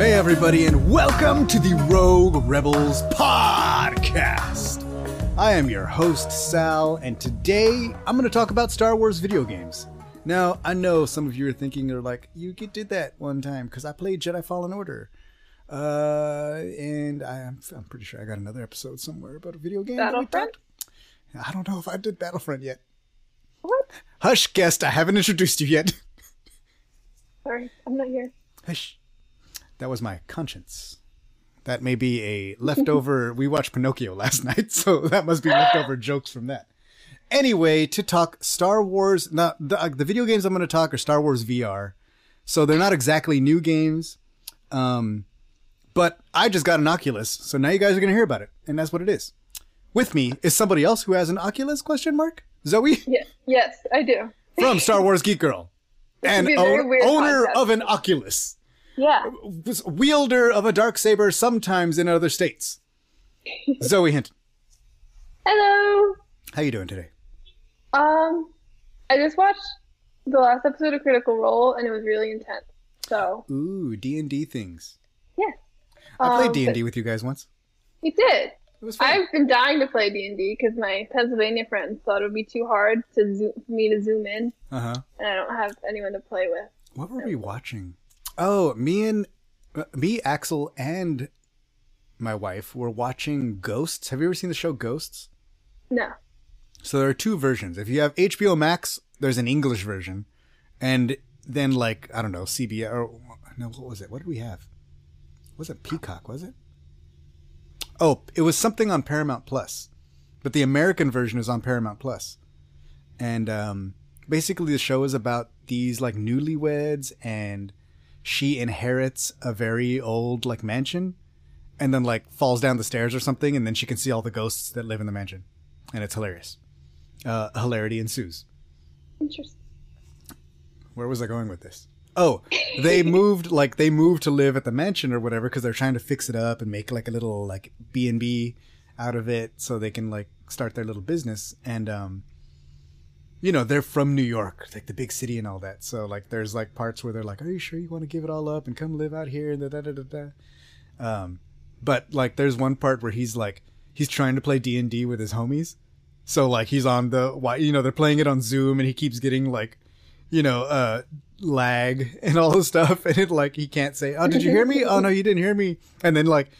Hey, everybody, and welcome to the Rogue Rebels podcast. I am your host, Sal, and today I'm going to talk about Star Wars video games. Now, I know some of you are thinking, they're like, you did that one time because I played Jedi Fallen Order. Uh, and I am, I'm pretty sure I got another episode somewhere about a video game. Battlefront? I don't know if I did Battlefront yet. What? Hush, guest, I haven't introduced you yet. Sorry, I'm not here. Hush. That was my conscience. That may be a leftover. we watched Pinocchio last night, so that must be leftover jokes from that. Anyway, to talk Star Wars, not the, uh, the video games I'm going to talk are Star Wars VR. So they're not exactly new games. Um, but I just got an Oculus, so now you guys are going to hear about it, and that's what it is. With me is somebody else who has an Oculus? Question mark. Zoe Yeah, yes, I do. from Star Wars Geek Girl, and be a very own- weird owner podcast. of an Oculus Yeah, was wielder of a dark saber sometimes in other states. Zoe Hinton, hello. how you doing today? Um, I just watched the last episode of Critical Role, and it was really intense. So Ooh, D and D things. yeah, I played Um, D and D with you guys once. You did. It was fun. I've been dying to play D and D because my Pennsylvania friends thought it would be too hard to zoom, for me to zoom in, Uh huh. and I don't have anyone to play with. What were we watching? Oh, me and uh, me, Axel, and my wife were watching Ghosts. Have you ever seen the show Ghosts? No. So there are two versions. If you have HBO Max, there's an English version, and then like I don't know CBS or no, what was it? What did we have? Was it Peacock? Was it? Oh, it was something on Paramount Plus, but the American version is on Paramount Plus, and um, basically the show is about these like newlyweds, and she inherits a very old like mansion, and then like falls down the stairs or something, and then she can see all the ghosts that live in the mansion, and it's hilarious uh, hilarity ensues. Interesting. Where was I going with this? Oh, they moved like they moved to live at the mansion or whatever because they're trying to fix it up and make like a little like B and B out of it so they can like start their little business and um you know they're from New York like the big city and all that. So like there's like parts where they're like are you sure you want to give it all up and come live out here? And da da da da um but like there's one part where he's like he's trying to play D&D with his homies. So like he's on the why you know they're playing it on Zoom and he keeps getting like you know uh lag and all this stuff. And it like he can't say oh did you hear me? Oh no you didn't hear me. And then like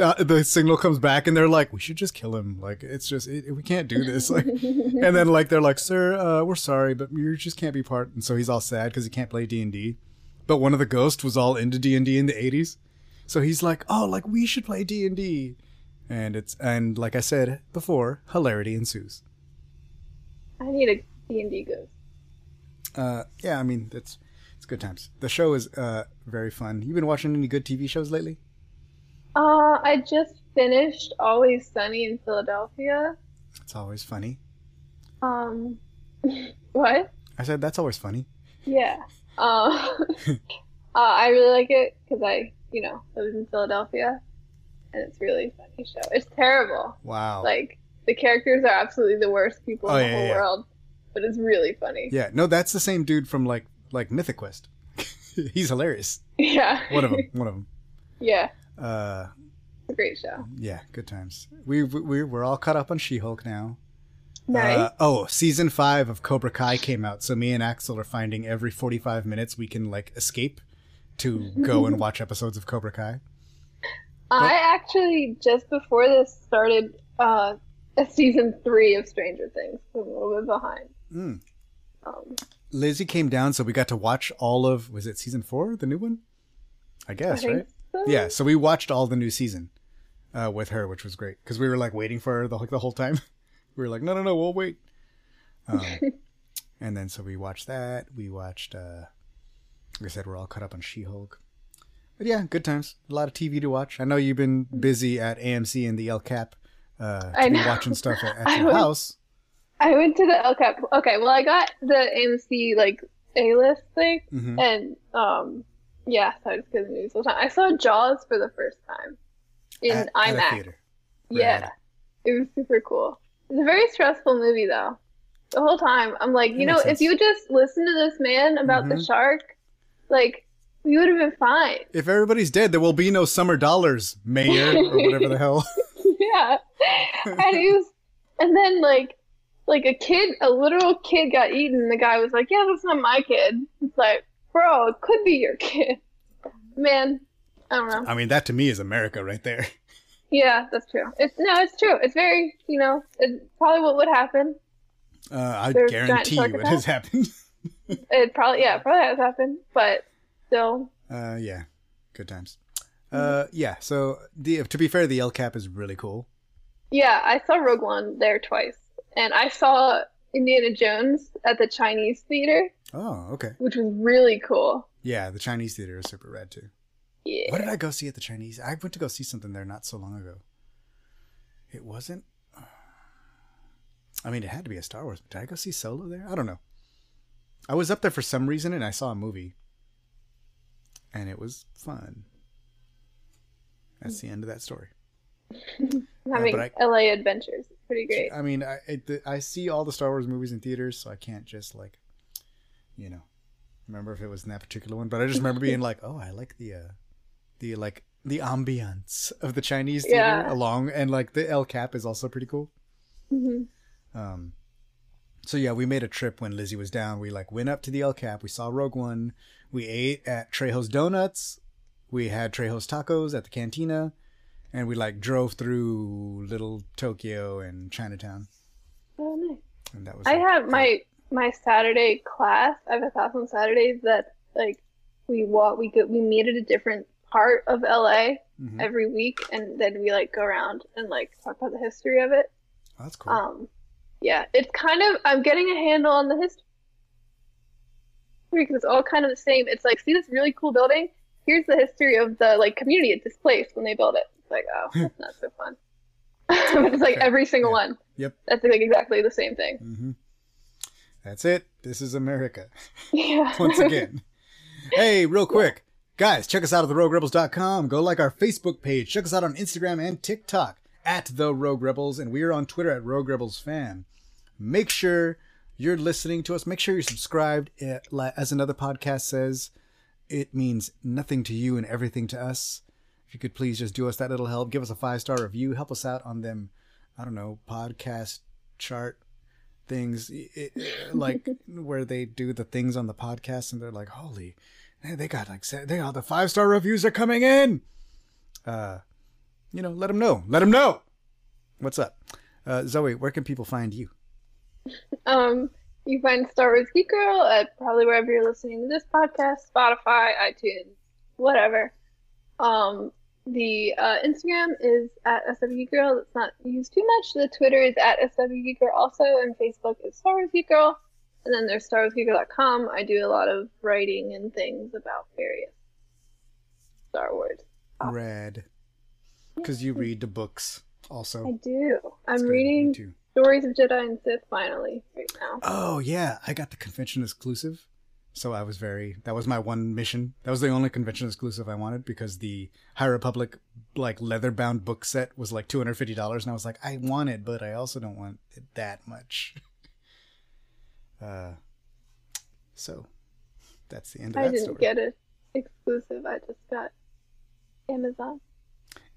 the, the signal comes back and they're like we should just kill him. Like it's just it, we can't do this. Like and then like they're like sir uh we're sorry but you just can't be part. And so he's all sad because he can't play d&d but one of the ghosts was all into d&d in the 80s so he's like oh like we should play d&d and it's and like i said before hilarity ensues. I need a D and D ghost. uh yeah i mean it's it's good times. The show is uh very fun. You been watching any good tv shows lately Uh, I just finished Always Sunny in Philadelphia. it's always funny Um, what? i said that's always funny Yeah. Um, uh, I really like it because I, you know, lived in Philadelphia, and it's really funny show. It's terrible. wow Like the characters are absolutely the worst people Oh, in the yeah, whole yeah. world, but it's really funny. yeah no that's the same dude from like like mythic quest he's hilarious Yeah. one of them one of them yeah. Uh It's a great show. yeah good times we we we're all caught up on she-hulk now Nice. Uh, oh, season five of Cobra Kai came out, so me and Axel are finding every forty-five minutes we can like escape to go and watch episodes of Cobra Kai. I actually just before this started uh, a season three of Stranger Things. So I'm a little bit behind. Mm. Um, Lizzie came down, so we got to watch all of was it season four, the new one? I I guess think right. Yeah, so we watched all the new season uh, with her, which was great because we were like waiting for her the, like, the whole time. we were like, no, no, no, we'll wait. Um, and then so we watched that. We watched, uh, like I said, we're all caught up on She Hulk. But yeah, good times. A lot of TV to watch. I know you've been busy at AMC and the El Cap uh, I know. watching stuff at, at your was- house. I went to the El Cap. Okay, well, I got the AMC like A list thing, hmm and um, yeah, so I just get the news all the time. I saw Jaws for the first time in at, at IMAX. theater. Yeah, it was super cool. It's a very stressful movie though. The whole time, I'm like, you know, makes if you just listen to this man about the Mhm. shark, like, we would have been fine. If everybody's dead, there will be no summer dollars, mayor, or whatever the hell. yeah, and he was, and then like, like a kid, a literal kid got eaten. The guy was like, "Yeah, that's not my kid." It's like, bro, it could be your kid. Man, I don't know. I mean, that to me is America right there. Yeah, that's true. It's no, it's true. It's very, you know, it's probably what would happen. Uh, I There's guarantee you it has happened. It probably, yeah, probably has happened, but still, Uh, yeah, good times. Uh, yeah. So the to be fair, the El Cap is really cool. yeah, I saw Rogue One there twice, and I saw Indiana Jones at the Chinese theater, Oh, okay. which was really cool. Yeah, the Chinese theater is super rad too. Yeah. What did I go see at the Chinese? I went to go see something there not so long ago. It wasn't. Uh, I mean, it had to be a Star Wars. Did I go see Solo there? I don't know. I was up there for some reason and I saw a movie, and it was fun. That's the end of that story. Having uh, but LA adventures. It's pretty great. I mean, I it, the, I see all the Star Wars movies in theaters, so I can't just like, you know, remember if it was in that particular one. But I just remember being like, oh, I like the, uh, the like the ambiance of the Chinese theater Yeah. along, and like the El Cap is also pretty cool. hmm Um, so yeah, we made a trip when Lizzie was down. We like went up to the El Cap. We saw Rogue One. We ate at Trejo's Donuts. We had Trejo's Tacos at the cantina, and we like drove through Little Tokyo and Chinatown. Oh, nice. And that was. I like, have my my Saturday class. I have a class on Saturdays that like we walk. We go. We meet at a different part of LA Mhm. every week, and then we like go around and like talk about the history of it. Oh, that's cool. Um, yeah, it's kind of I'm getting a handle on the history because it's all kind of the same. It's like, see this really cool building? Here's the history of the like community it displaced when they built it. It's like, oh, that's not so fun. but it's like every single Yeah. one. Yep. That's like exactly the same thing. hmm That's it. This is America. Yeah. Once again. hey, real quick. Guys, check us out at theroguerebels.com. Go like our Facebook page. Check us out on Instagram and TikTok at The Rogue Rebels. And we are on Twitter at Rogue Rebels Fan. Make sure you're listening to us. Make sure you're subscribed. Eh, it, as another podcast says, it means nothing to you and everything to us. If you could please just do us that little help, give us a five star review, help us out on them, I don't know, podcast chart things it, like where they do the things on the podcast and they're like holy man, they got like they got the five star reviews are coming in. Uh you know let them know let them know. What's up? Uh zoe where can people find you? Um, you find Star Wars Geek Girl at probably wherever you're listening to this podcast, Spotify, iTunes, whatever. Um, the uh, Instagram is at SW Geek Girl. That's not used too much. The Twitter is at SW Geek Girl also, and Facebook is Star Wars Geek Girl. And then there's StarWarsGeekGirl.com. I do a lot of writing and things about various Star Wars. Oh. rad because you read the books also I do. That's I'm good. Reading. Stories of Jedi and Sith finally right now. Oh yeah, I got the convention exclusive. So I was very that was my one mission. That was the only convention exclusive I wanted because the High Republic like leather bound book set was like two hundred fifty dollars and I was like, I want it, but I also don't want it that much. uh so that's the end of I that didn't story. get it exclusive. I just got Amazon.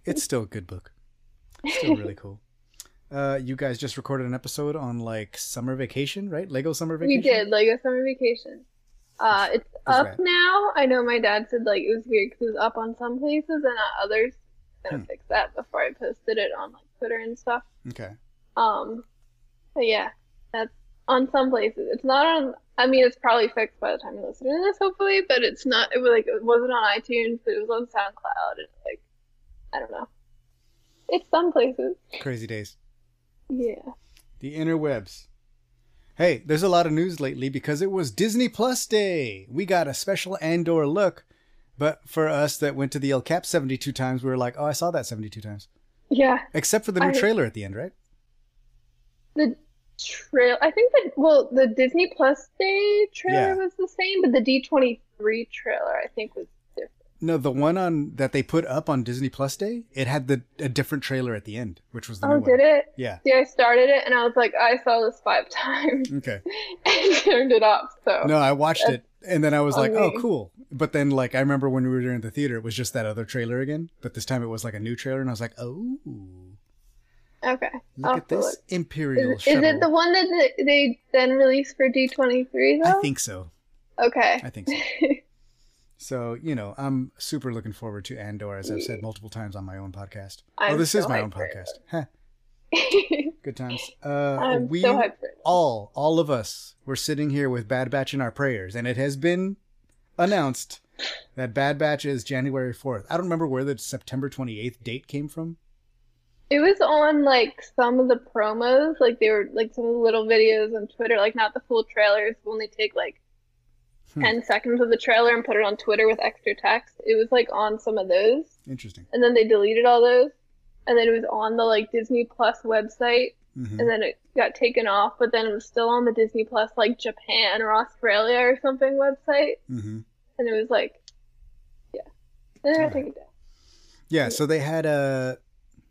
It's still a good book. It's Still really cool. Uh you guys just recorded an episode on like summer vacation, right? Lego summer vacation? We did Lego Summer Vacation. Uh, it's That's up rad. now. I know my dad said like it was weird because it was up on some places and not others. Gonna Hmm. fix that before I posted it on like Twitter and stuff. Okay. Um, but yeah, that's on some places. It's not on. I mean, it's probably fixed by the time you listen to this, hopefully. But it's not. It was like it wasn't on iTunes, but it was on SoundCloud, and like I don't know. It's some places. Crazy days. Yeah. The interwebs. Hey, there's a lot of news lately because it was Disney Plus Day. We got a special Andor look, but for us that went to the El Cap 72 times, we were like, oh, I saw that 72 times. Yeah. Except for the new I- trailer at the end, right? The trail. I think that well, the Disney Plus Day trailer Yeah. was the same, but the D twenty three trailer I think was. No, the one on that they put up on Disney Plus Day, it had the a different trailer at the end, which was the Oh, did it? Yeah. See, I started it and I was like, I saw this five times Okay. and turned it off. So No, I watched it and then I was like, oh, cool. But then, like, I remember when we were in the theater, it was just that other trailer again. But this time it was like a new trailer, and I was like, oh, okay. look I'll at this look. Imperial Is, is it the one that they then released for D twenty three though? I think so. Okay. I think so. So, you know, I'm super looking forward to Andor, as I've said multiple times on my own podcast. oh, I'm this is my own hyped for it. podcast. Huh, good times. Uh, I'm we so hyped all, all of us, were sitting here with Bad Batch in our prayers, and it has been announced that Bad Batch is January 4th. I don't remember where the September 28th date came from. It was on like some of the promos, like they were like some of the little videos on Twitter, like not the full trailers, but only take like. 10 seconds of the trailer and put it on Twitter with extra text. It was like on some of those, Interesting. and then they deleted all those, and then it was on the like Disney Plus website, hmm and then it got taken off, but then it was still on the Disney Plus like Japan or Australia or something website, hmm and it was like, yeah, and then I Alright. take it down. Yeah, so they had a,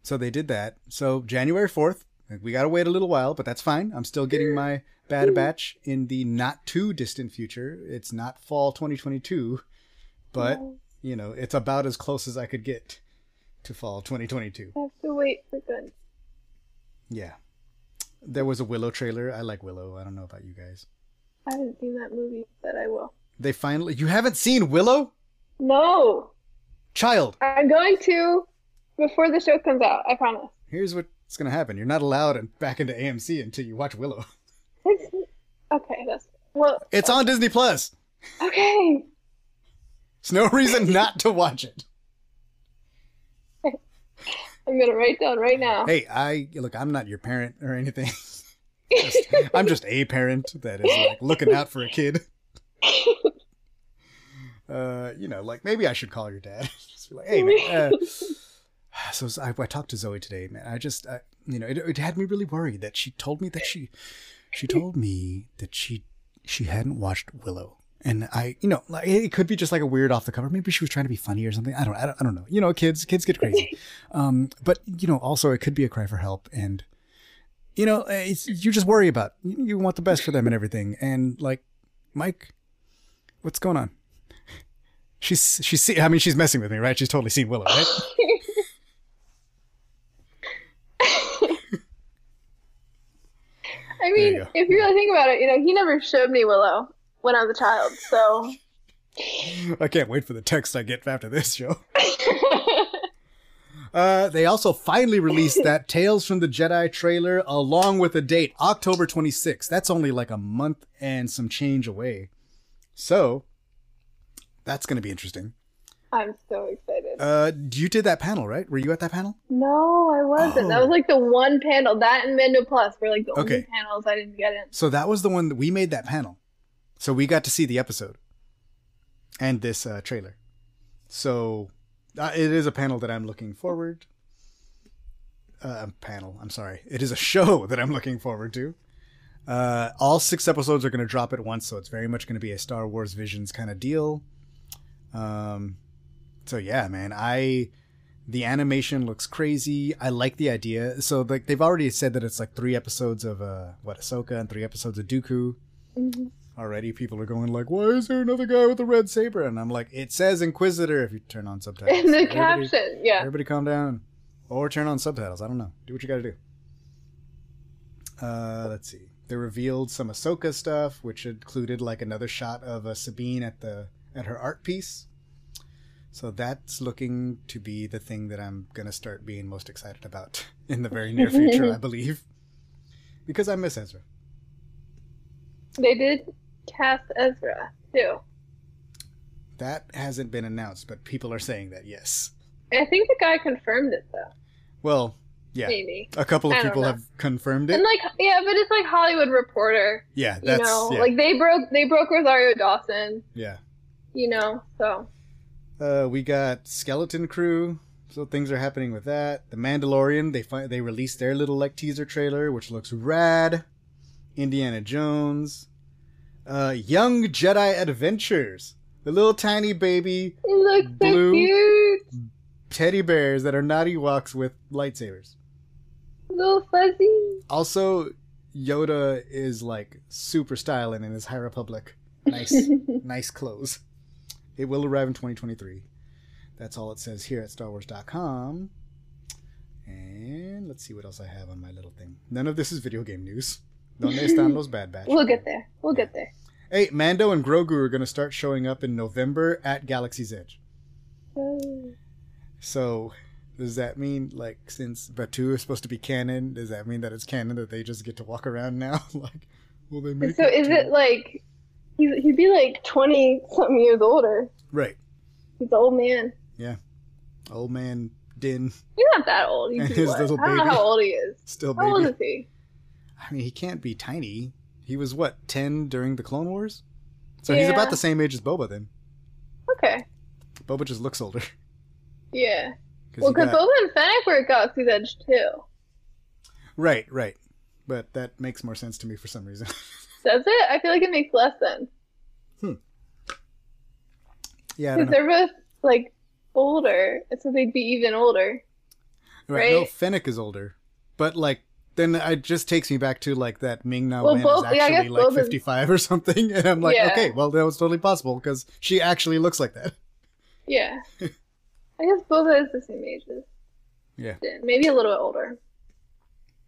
so they did that. So January fourth, we gotta wait a little while, but that's fine. I'm still getting my Bad Batch in the not too distant future. It's not fall 2022, but you know, it's about as close as I could get to fall 2022. I have to wait for good. Yeah, there was a Willow trailer. I like Willow. I don't know about you guys. I haven't seen that movie, but I will. They finally, you haven't seen Willow, No, child. I'm going to before the show comes out. I promise. Here's what's gonna happen. You're not allowed back into AMC until you watch Willow. Okay, that's well. It's on Disney Plus. Okay, There's no reason not to watch it. I'm gonna write down right now. Hey, I look. I'm not your parent or anything. Just- I'm just a parent that is like looking out for a kid. Uh, you know, like maybe I should call your dad. just be like, hey man. Uh, so I, I talked to Zoe today, man. I just, I, you know, it, it had me really worried that she told me that she, she told me that she, she hadn't watched Willow. And I, you know, like it could be just like a weird off the cover. Maybe she was trying to be funny or something. I don't, I don't, I don't know. You know, kids, kids get crazy. Um, but you know, also it could be a cry for help, and you know, it's, you just worry about. You, you want the best for them and everything. And like, Mike, what's going on? She's she's see, I mean, she's messing with me, right? She's totally seen Willow, right? I mean, go. if you really think about it, you know, he never showed me Willow when I was a child, so. I can't wait for the text I get after this show. Uh, they also finally released that Tales from the Jedi trailer along with a date, October 26th. That's only like a month and some change away. So, that's going to be interesting. I'm so excited. Uh, you did that panel, right? Were you at that panel? no, I wasn't. That Oh. was like the one panel. That and Mendo Plus were like the Okay. only panels I didn't get in. So that was the one that we made that panel. So we got to see the episode and this uh, trailer. So uh, it is a panel that I'm looking forward. Uh, panel. I'm sorry. It is a show that I'm looking forward to. Uh, all six episodes are going to drop at once, so it's very much going to be a Star Wars Visions kind of deal. Um, so yeah, man, I the animation looks crazy. I like the idea. So like they've already said that it's like three episodes of uh what Ahsoka and three episodes of Dooku. Mhm. Already, people are going like, "Why is there another guy with a red saber?" And I'm like, "It says Inquisitor if you turn on subtitles." In the Everybody- caption, yeah. Everybody calm down. Or turn on subtitles. I don't know. Do what you gotta do. Uh, let's see. They revealed some Ahsoka stuff, which included like another shot of uh, Sabine at the at her art piece. So that's looking to be the thing that I'm gonna start being most excited about in the very near future, I believe, because I miss Ezra. They did cast Ezra too. That hasn't been announced, but people are saying that yes. I think the guy confirmed it though. Well, yeah, Maybe. a couple of I people have confirmed it. And like yeah, but it's like Hollywood Reporter. yeah, You know, yeah, like they broke they broke Rosario Dawson. yeah. You know, so Uh, we got Skeleton Crew, so things are happening with that. The Mandalorian, they fi- they released their little like teaser trailer, which looks rad. Indiana Jones, uh, Young Jedi Adventures, the little tiny baby it looks so Blue. cute. teddy bears that are not Ewoks with lightsabers. Little fuzzy. Also, Yoda is like super styling in his High Republic. Nice, nice clothes. It will arrive in 2023. That's all it says here at StarWars.com. And let's see what else I have on my little thing. None of this is video game news. Donde están los Bad Batch? We'll get there. We'll get there. Hey, Mando and Grogu are going to start showing up in November at Galaxy's Edge. Oh. So, does that mean, like, since Batuu is supposed to be canon, does that mean that it's canon that they just get to walk around now? like, will they make So is to- it like he's, he'd be like twenty something years older? Right. He's an old man. Yeah. Old man Din, He's not that old. He's And his what? little I don't know baby. how old he is. still How old is he? I mean, he can't be tiny. He was, what, 10 during the Clone Wars? So he's about the same age as Boba then. Okay. Boba just looks older. Yeah. 'Cause Well, because got- Boba and Fennec were at Galaxy's Edge too. Right, right. But that makes more sense to me for some reason. Does it? I feel like it makes less sense. Hmm. Yeah, Because they're both like older, so they'd be even older. Right. No. Fennec is older. But, like, then it just takes me back to, like, that Ming Na Well, Wen both- is actually, guess like, both is- 55 or something. And I'm like, Yeah. okay, well, that was totally possible because she actually looks like that. Yeah. I guess Boba is the same ages. Yeah. Maybe a little bit older.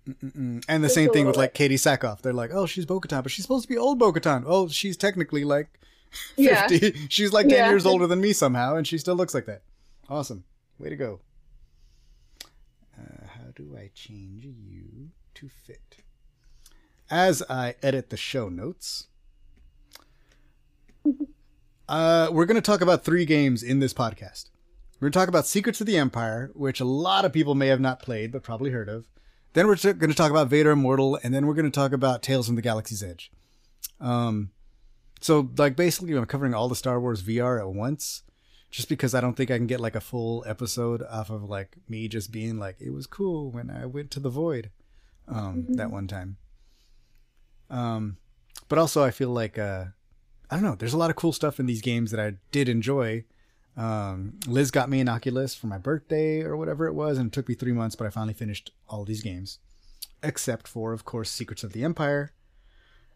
Mm-mm. And the Just same thing with like Katee Sackhoff. They're like, oh, she's Bo-Katan, but she's supposed to be old Bo-Katan. Oh, she's technically like Yeah. 50. She's like 10 Yeah. years older than me somehow, and she still looks like that. Awesome. Way to go. Uh, how do I change you to fit? As I edit the show notes, uh, we're going to talk about three games in this podcast. We're going to talk about Secrets of the Empire, which a lot of people may have not played, but probably heard of. Then we're going to talk about Vader Immortal, and then we're going to talk about Tales from the Galaxy's Edge. Um, so like basically, I'm covering all the Star Wars VR at once, just because I don't think I can get like a full episode off of like me just being like, it was cool when I went to the void, um, that one time. Um, but also I feel like uh, I don't know. There's a lot of cool stuff in these games that I did enjoy. Um, Liz got me an Oculus for my birthday or whatever it was, and it took me three months, but I finally finished all these games, except for, of course, Secrets of the Empire,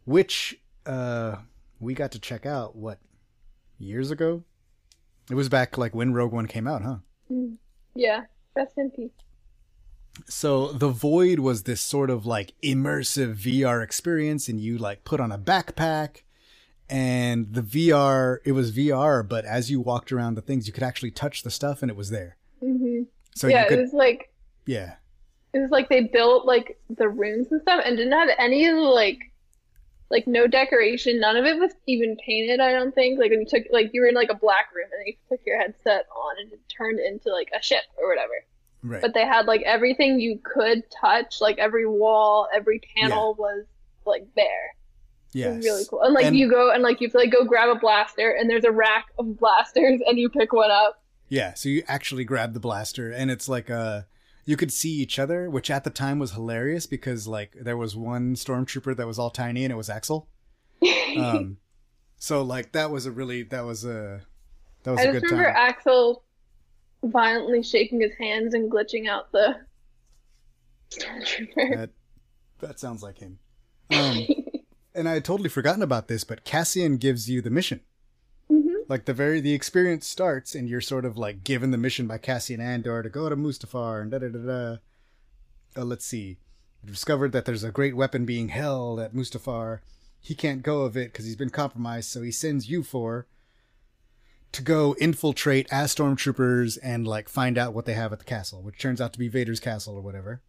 which uh, we got to check out what years ago. It was back like when Rogue One came out, huh? Yeah. Rest in peace. So the Void was this sort of like immersive VR experience, and you like put on a backpack, and the VR it was VR, but as you walked around the things, you could actually touch the stuff, and it was there. hmm So yeah, could, it was like yeah, it was like they built like the rooms and stuff and didn't have any of the like like no decoration. None of it was even painted i don't think. Like when you took like you were in like a black room and you took your headset on and it turned into like a ship or whatever. Right. but they had like everything you could touch like every wall every panel was like there was really cool and like And- you go and like you like go grab a blaster and there's a rack of blasters and you pick one up Yeah, so you actually grab the blaster, and it's like uh you could see each other, which at the time was hilarious because like there was one stormtrooper that was all tiny, and it was Axel. Um, so like that was a really that was a that was I a just good remember time. Axel violently shaking his hands and glitching out the stormtrooper. That that sounds like him. Um, and I had totally forgotten about this, but Cassian gives you the mission. Mhm. Like the very the experience starts, and you're sort of like given the mission by Cassian Andor to go to Mustafar and da da da da. Uh, let's see. You discovered that there's a great weapon being held at Mustafar. He can't go of it because he's been compromised, so he sends you for to go infiltrate as stormtroopers and like find out what they have at the castle, which turns out to be Vader's castle or whatever.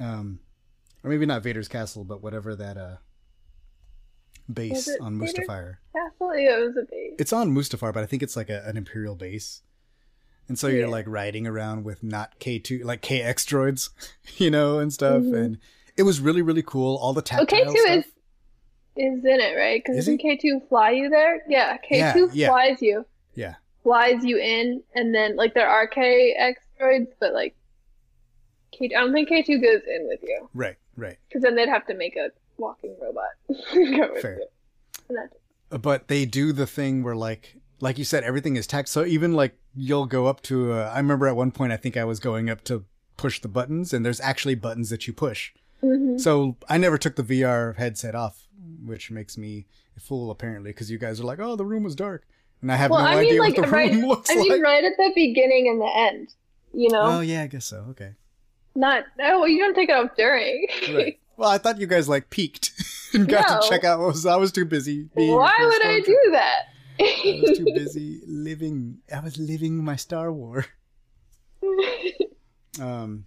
Um, or maybe not Vader's castle, but whatever that uh base it on Mustafar. Castle? Yeah, it was a base. It's on Mustafar, but I think it's like a, an Imperial base. And so you're like riding around with not K2, like KX droids, you know, and stuff. Mhm. And it was really, really cool. All the tactile Okay, two stuff. is is in it, right? Because doesn't K two fly you there? Yeah, K2 yeah. flies you, Yeah. flies you in, and then like there are KX droids, but like K, I don't think K two goes in with you, Right, right. because then they'd have to make a walking robot Fair. you. And that- but they do the thing where like like you said everything is text so even like you'll go up to uh, i remember at one point i think i was going up to push the buttons and there's actually buttons that you push Mhm. so i never took the vr headset off which makes me a fool apparently because you guys are like oh the room was dark and i have Well, no I mean, idea like what the right. room looks I mean, like right at the beginning and the end. You know, oh yeah i guess so okay not. Oh, you don't take it off during. right well i thought you guys like peeked and got No. to check out what was i was too busy being Why would I do that? I was too busy living. I was living my Star War. Um.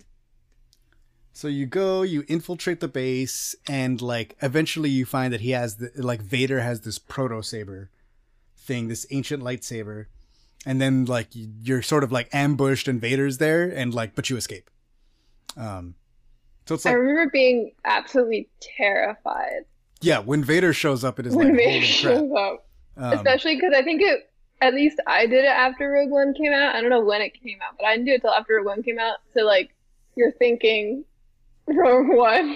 So you go, you infiltrate the base, and like eventually you find that he has the like Vader has this proto saber thing, this ancient lightsaber, and then like you- you're sort of like ambushed and Vader's there, and like but you escape. Um. So it's I remember being absolutely terrified yeah, when Vader shows up, it is when like Vader shows up. Um, Especially because I think it, at least I did it after Rogue One came out. I don't know when it came out, but I didn't do it till after Rogue One came out. So like, you're thinking Rogue One,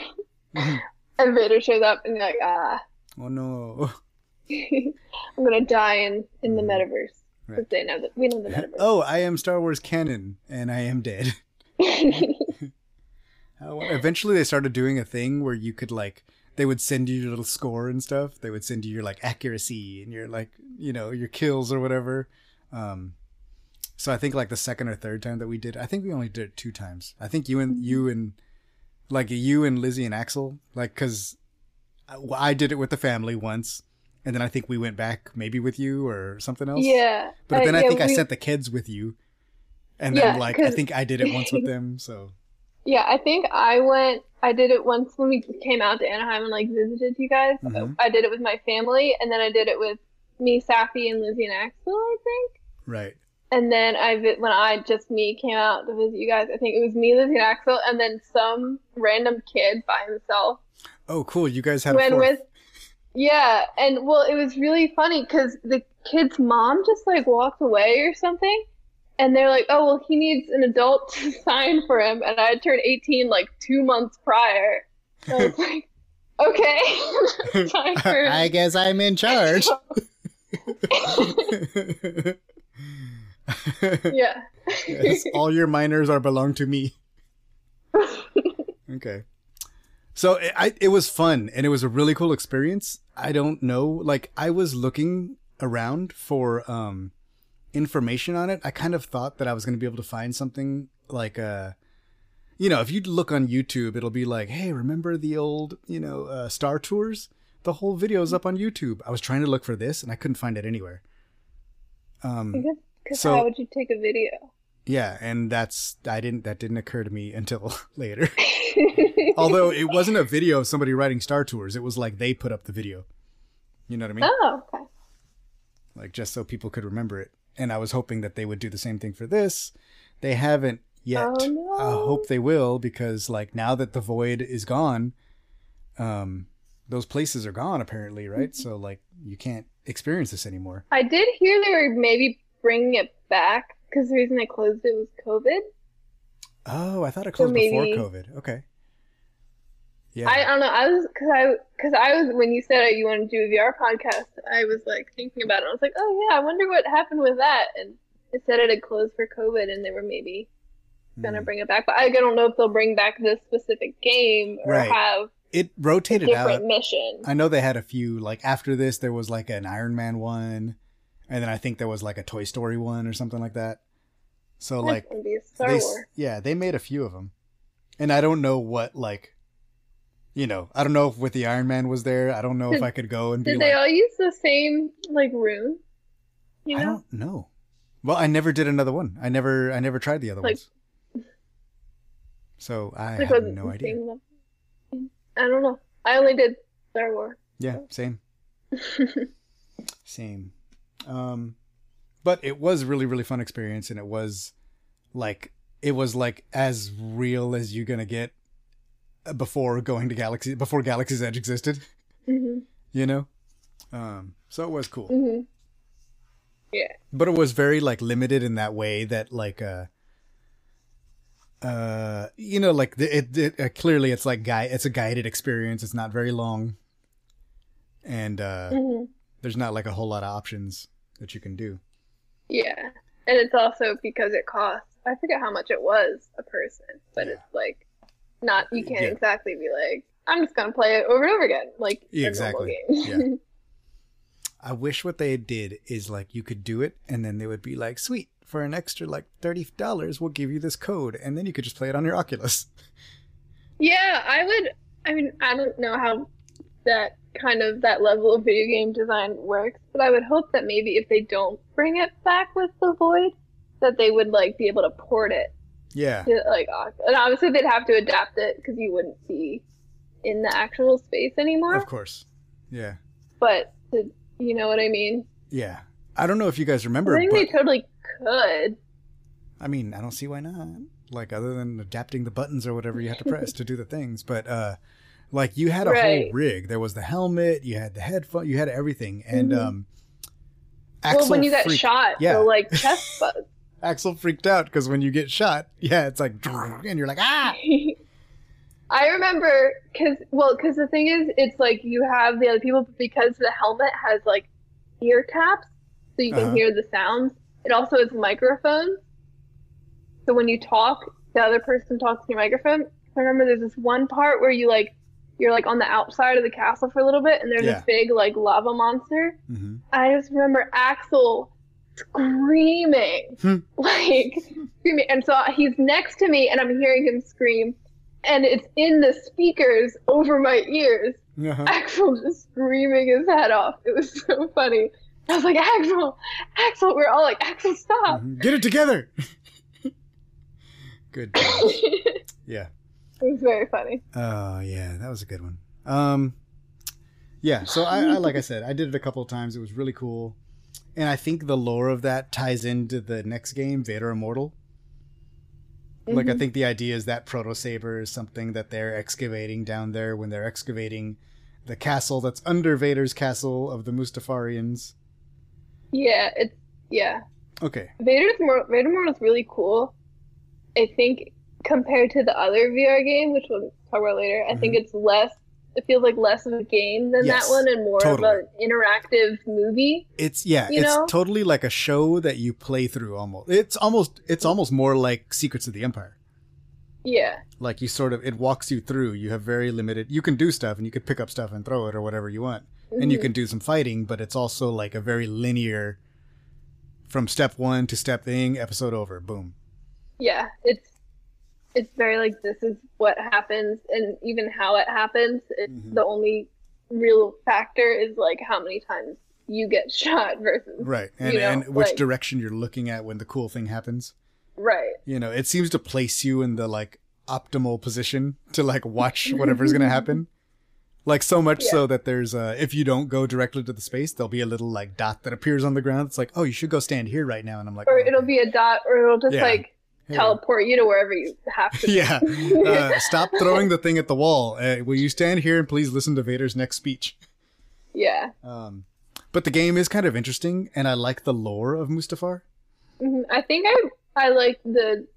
and Vader shows up, and you're like, ah, oh no. I'm gonna die in in the Mhm. metaverse. Right. They know that we know the metaverse. oh, I am Star Wars canon, and I am dead. Uh, Eventually, they started doing a thing where you could like they would send you your little score and stuff. They would send you your like accuracy and your like you know your kills or whatever. Um, so I think like the second or third time that we did, I think we only did it two times. I think you and you and like you and Lizzie and Axel, like because I, I did it with the family once, and then I think we went back maybe with you or something else. yeah, But then I yeah, think I sent the kids with you. And then Yeah, like I think I did it once with them, so Yeah, I think I went. I did it once when we came out to Anaheim and like visited you guys. Mhm. I did it with my family, and then I did it with me, Safi, and Lizzie and Axel. I think. right. And then I when I just me came out to visit you guys, I think it was me, Lizzie, and Axel, and then some random kid by himself Oh, cool! You guys had a went with. Yeah, and well, it was really funny because the kid's mom just like walked away or something, and they're like, "Oh, well, he needs an adult to sign for him," and I had turned eighteen like two months prior. So I was like, "Okay, for I guess I'm in charge. yeah. yes, all your minors are belong to me. okay. So it, I, it was fun and it was a really cool experience. I don't know, like I was looking around for um information on it. I kind of thought that I was going to be able to find something like uh you know, if you look on YouTube, it'll be like, "Hey, remember the old, you know, uh, Star Tours? The whole video's up on YouTube." I was trying to look for this and I couldn't find it anywhere. Um Because So- how would you take a video? yeah, and that's I didn't that didn't occur to me until later. Although it wasn't a video of somebody riding Star Tours, it was like they put up the video. You know what I mean? oh, okay. Like just so people could remember it. And I was hoping that they would do the same thing for this. They haven't yet. Oh, no. I hope they will because like now that the void is gone, um those places are gone apparently, right? Mm-hmm. So like you can't experience this anymore. I did hear they were maybe bringing it back because the reason they closed it was COVID. Oh, I thought it So closed before COVID. Okay. Yeah. I, I don't know. I was because I because I was when you said you wanted to do a VR podcast, I was like thinking about it. I was like, oh yeah, I wonder what happened with that. And it said it had closed for COVID, and they were maybe gonna Hmm. bring it back. But I don't know if they'll bring back this specific game or Right. have it a rotated different out. mission. I know they had a few like after this there was like an Iron Man one and then I think there was like a Toy Story one or something like that. So That's like be a Star they Wars. yeah, they made a few of them. And I don't know what like you know, I don't know if with the Iron Man was there. I don't know if I could go and be Did like they all use the same like room? You I don't know. Well, I never did another one. I never I never tried the other Like- ones. So I Like, have no idea. I don't know. I only did Star Wars. Yeah, same. Same. Um, but it was a really really fun experience, and it was like it was like as real as you're gonna get before going to Galaxy before Galaxy's Edge existed. hmm You know. Um, so it was cool. hmm Yeah. but it was very like limited in that way that like uh uh you know like the- it, it uh, clearly it's like guy it's a guided experience it's not very long and uh hmm there's not like a whole lot of options that you can do Yeah. And it's also because it costs, I forget how much it was a person, but Yeah. it's like not, you can't Yeah. exactly be like, I'm just going to play it over and over again. Like, Yeah, exactly. Yeah. i wish what they did is like you could do it and then they would be like sweet for an extra like $30 we'll give you this code and then you could just play it on your oculus Yeah, I would. I mean, I don't know how that kind of that level of video game design works, but I would hope that maybe if they don't bring it back with the Void, that they would like be able to port it yeah to like, and obviously they'd have to adapt it because you wouldn't be in the actual space anymore. of course yeah But to, you know what I mean? yeah i don't know if you guys remember I think but they totally could. I mean, I don't see why not. Like other than adapting the buttons or whatever you have to press to do the things, but uh like you had a whole rig. There was the helmet, you had the headphone, you had everything. And Mhm. um well, when you got freaked, shot, yeah. like chest. Axel freaked out because when you get shot, yeah, it's like and you're like, ah I remember because well, because the thing is, it's like you have the other people but because the helmet has like ear caps, so you can Uh-huh. hear the sounds. It also has microphones, so when you talk, the other person talks to your microphone. I remember there's this one part where you like you're like on the outside of the castle for a little bit, and there's Yeah. this big like lava monster. hmm I just remember Axel screaming, Hmm. like screaming, and so he's next to me, and I'm hearing him scream, and it's in the speakers over my ears. uh-huh. Axel just screaming his head off. It was so funny. I was like, Axel, Axel. We're all like, Axel, stop. Mhm. Get it together. Good. yeah. it was very funny. Oh yeah, that was a good one. Um, yeah. So I, I like I said, I did it a couple of times. It was really cool, and I think the lore of that ties into the next game, Vader Immortal. Like I Mhm. think the idea is that proto saber is something that they're excavating down there when they're excavating the castle that's under Vader's castle of the Mustafarians. Yeah, it's yeah. Okay. Vader's Vader Immortal is really cool. I think compared to the other VR game, which we'll talk about later, I think it's less. It feels like less of a game than Mm-hmm. Yes, that one, and more totally. of an interactive movie. It's yeah, it's know? totally like a show that you play through almost. It's almost it's almost more like Secrets of the Empire. Yeah, like you sort of it walks you through you have very limited you can do stuff and you could pick up stuff and throw it or whatever you want and you Mhm. can do some fighting but it's also like a very linear from step one to step thing episode over boom yeah. It's it's very like this is what happens, and even how it happens. It's Mhm. the only real factor is like how many times you get shot versus right and, You know, and which like- direction you're looking at when the cool thing happens right. you know it seems to place you in the like optimal position to like watch whatever's gonna happen like so much Yeah. so that there's uh if you don't go directly to the space there'll be a little like dot that appears on the ground it's like oh you should go stand here right now and i'm like Or "Oh, it'll okay." be a dot, or it'll just Yeah. like. Teleport you to wherever you have to. yeah. Uh, stop throwing the thing at the wall. Uh, will you stand here and please listen to Vader's next speech? yeah. Um, but the game is kind of interesting, and I like the lore of Mustafar. Mhm. I think I I like the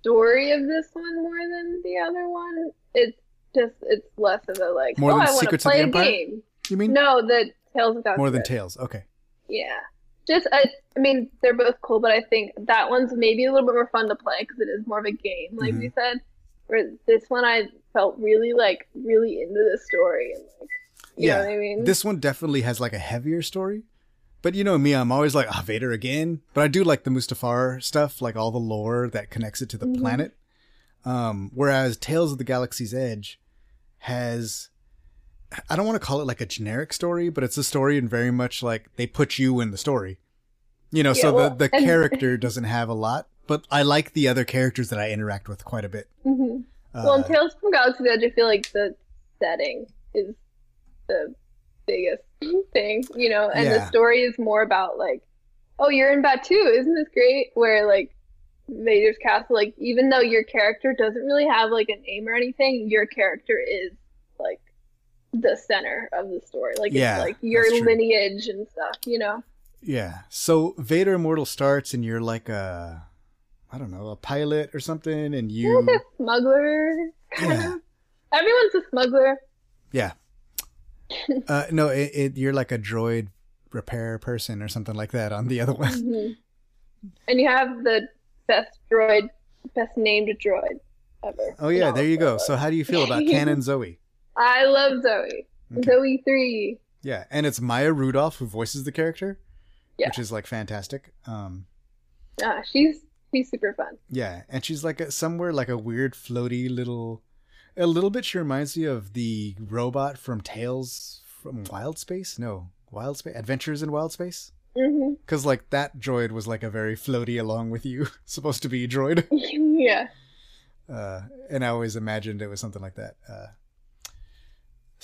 story of this one more than the other one. It's just it's less of a like More oh than I Secrets of play the Empire? game. You mean No, the Tales of more than. Tails? Okay. Yeah. Just I, I mean they're both cool, but I think that one's maybe a little bit more fun to play because it is more of a game, like Mhm. we said. Where this one I felt really like really into the story and like you Yeah, know what I mean. This one definitely has like a heavier story. But you know me, I'm always like, ah, Vader again. But I do like the Mustafar stuff, like all the lore that connects it to the Mhm. planet. Um, whereas Tales of the Galaxy's Edge has, I don't want to call it like a generic story, but it's a story and very much like they put you in the story. You know, Yeah, so well, the, the character doesn't have a lot, but I like the other characters that I interact with quite a bit. hmm Uh, well, in Tales from Galaxy's Edge, I feel like the setting is the biggest thing, you know. And the story is more about like, oh, you're in Batuu, isn't this great? Where like Vader's castle, like even though your character doesn't really have like a name or anything, your character is the center of the story. Like Yeah, it's like your lineage and stuff, you know. Yeah. So Vader Immortal starts, and you're like a, I don't know, a pilot or something, and You're like a smuggler. yeah. Everyone's a smuggler. yeah. Uh, no, it, it, you're like a droid repair person or something like that on the other one. Mhm. And you have the best droid, best named droid ever. Oh yeah, there you go. So how do you feel about Canon Zoe? I love Zoe. Okay. Zoe 3. Yeah, and it's Maya Rudolph who voices the character, Yeah. which is like fantastic. Um, Ah, she's she's super fun. yeah, and she's like a, somewhere like a weird floaty little, a little bit. She reminds me of the robot from Tales from Wild Space. No, Wild Space Adventures in Wild Space. Because like that droid was like a very floaty along with you, supposed to be droid. yeah. Uh, and I always imagined it was something like that. Uh,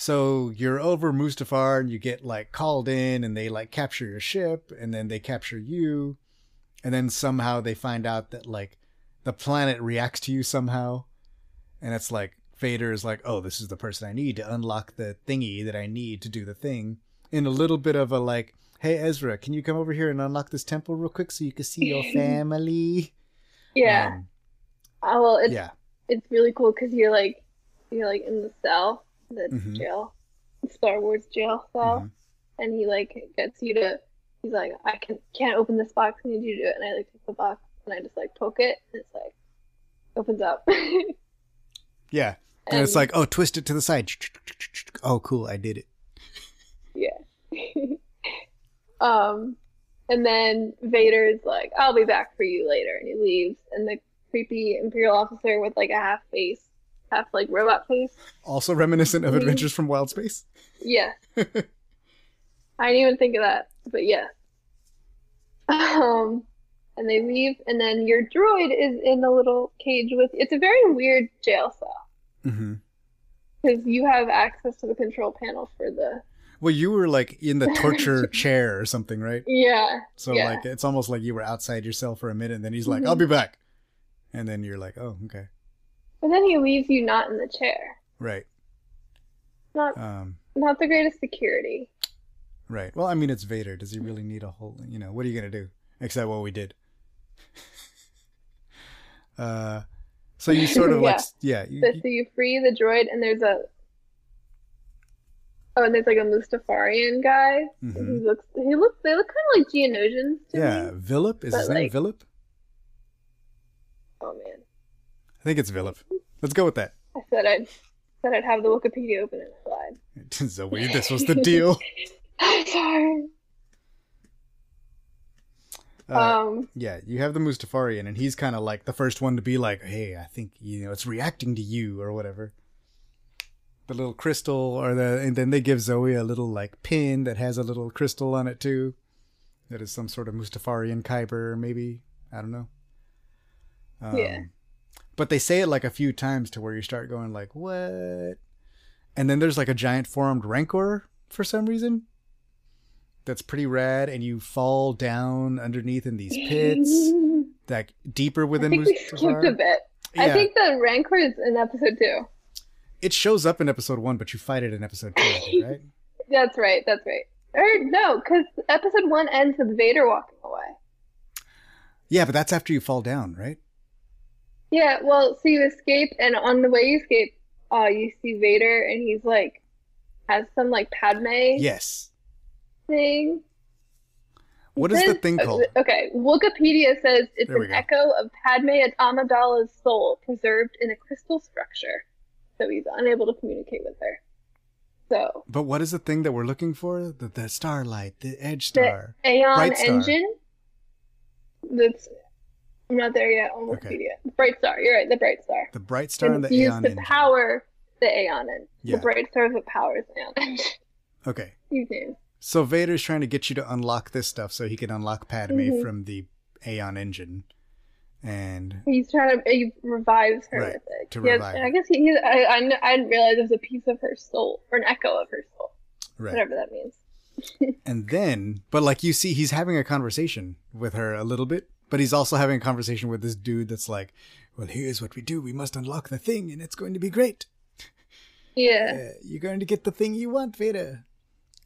so you're over Mustafar and you get like called in and they like capture your ship and then they capture you. And then somehow they find out that like the planet reacts to you somehow. And it's like Vader is like, oh, this is the person I need to unlock the thingy that I need to do the thing. In a little bit of a like, hey, Ezra, can you come over here and unlock this temple real quick so you can see your family? Yeah. Um, oh, well, it's yeah. it's really cool because you're like you're like in the cell, the Mhm. jail, Star Wars jail cell, Mhm. and he like gets you to. He's like, I can can't open this box. I need you to do it. And I like take the box and I just like poke it, and it's like opens up. Yeah. And, it's like, oh, twist it to the side. Oh, cool. I did it. Yeah. um, and then Vader is like, "I'll be back for you later," and he leaves. And the creepy Imperial officer with like a half face, half like robot face. Also reminiscent of Mhm. Adventures from Wild Space. Yeah. I didn't even think of that, but yeah. Um, and they leave, and then your droid is in a little cage with. It's a very weird jail cell hmm because you have access to the control panel for the. Well, you were like in the torture chair or something, right? Yeah. So Yeah. like it's almost like you were outside yourself for a minute, and then he's like, Mhm. "I'll be back," and then you're like, "Oh, okay, But then he leaves you not in the chair. right, Not um, not the greatest security. right." Well, I mean, it's Vader. Does he really need a whole? You know, what are you gonna do except what we did? uh, so you sort of like, yeah, you, So, so you free the droid, and there's a oh, and there's like a Mustafarian guy. Mhm. He looks he looks they look kind of like Geonosians to yeah, me. Villip is his name. like- Villip. Oh man, I think it's Villip. Let's go with that. I said I'd said I'd have the Wikipedia open and lied. Zoe, this was the deal. I'm sorry. Uh, um, yeah, you have the Mustafarian, and he's kind of like the first one to be like, "Hey, I think you know it's reacting to you or whatever." The little crystal, or the, and then they give Zoe a little like pin that has a little crystal on it too. That is some sort of Mustafarian Kyber, maybe I don't know. Um, Yeah. But they say it like a few times to where you start going like, "What?" And then there's like a giant formed Rancor for some reason. That's pretty rad, and you fall down underneath in these pits, like deeper I within think we skipped a bit. Yeah, I think the Rancor is in episode two. it shows up in episode one, but you fight it in episode two, think, right? That's right. That's right. Or no, because episode one ends with Vader walking away. Yeah, but that's after you fall down, right? Yeah, well, so you escape, and on the way you escape, uh, you see Vader, and he's like, has some like Padme Yes. thing. What is the thing uh, called? Okay, Wikipedia says it's an go. echo of Padme Amidala's soul preserved in a crystal structure. So he's unable to communicate with her. So But what is the thing that we're looking for? The the starlight, the edge star, The-. Aeon Bright Star. engine. That's I'm not there yet on Okay. Wikipedia. Bright Star. You're right. The Bright Star. The bright star and and the it's used Aeon to engine. power the Aeon engine. Yeah. The Bright Star is what powers the Aeon engine. Okay. You names. So Vader's trying to get you to unlock this stuff so he can unlock Padme Mhm. from the Aeon engine. And He's trying to he revives her Right, with it. to He revive her. I guess he, he I, I, I didn't realize it was a piece of her soul or an echo of her soul. Right. whatever that means. And then, but like you see, he's having a conversation with her a little bit, but he's also having a conversation with this dude that's like, well, here's what we do. We must unlock the thing and it's going to be great. Yeah. Uh, you're going to get the thing you want, Vader.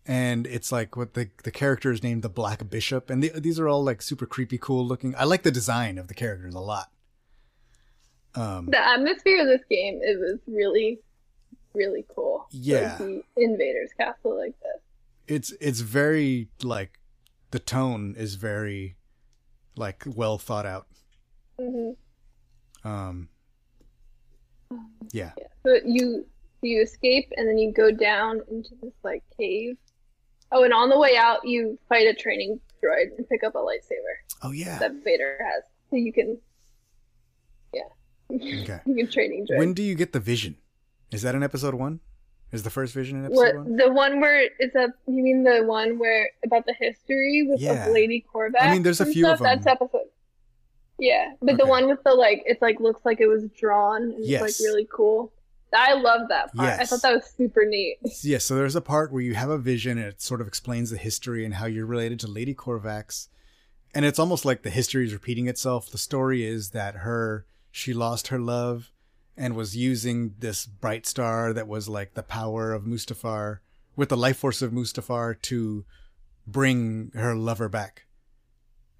And it's like what the the character is named the Black Bishop, and the, these are all like super creepy, cool looking. I like the design of the characters a lot. Um, The atmosphere of this game is, was really, really cool. Yeah. The invaders castle like this. it's it's very like the tone is very like well thought out. hmm Um, yeah, Yeah. So you you escape and then you go down into this like cave. Oh, and on the way out you fight a training droid and pick up a lightsaber oh yeah. that Vader has. So you can Yeah. Okay. you can training droid. When do you get the vision? Is that in episode one? Is the first vision in what episode one? the one where it's a you mean the one where about the history with Yeah. of Lady Corvax? I mean, there's a few of stuff? That's them. episode. Yeah, but the one with the like, it's like looks like it was drawn and it's Yes. like really cool. I love that part. Yes. I thought that was super neat. Yeah, so there's a part where you have a vision and it sort of explains the history and how you're related to Lady Corvax. And it's almost like the history is repeating itself. The story is that her she lost her love and was using this bright star that was like the power of Mustafar with the life force of Mustafar to bring her lover back.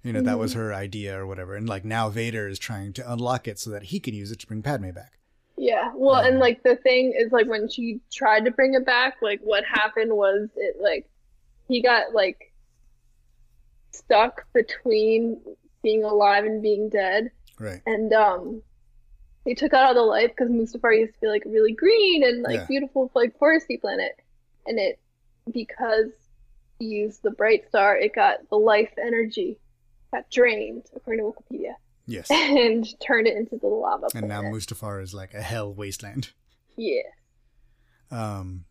You know, that was her idea or whatever. And like now Vader is trying to unlock it so that he can use it to bring Padme back. Yeah. Well, Um, and like the thing is like when she tried to bring it back, like what happened was it like he got like stuck between being alive and being dead. Right. And um they took out all the life because Mustafar used to be like really green and like Yeah. beautiful like foresty planet. And it because he used the bright star, it got the life energy got drained, according to Wikipedia, Yes. and turned it into the lava And now planet. Mustafar is like a hell wasteland. yeah. Um,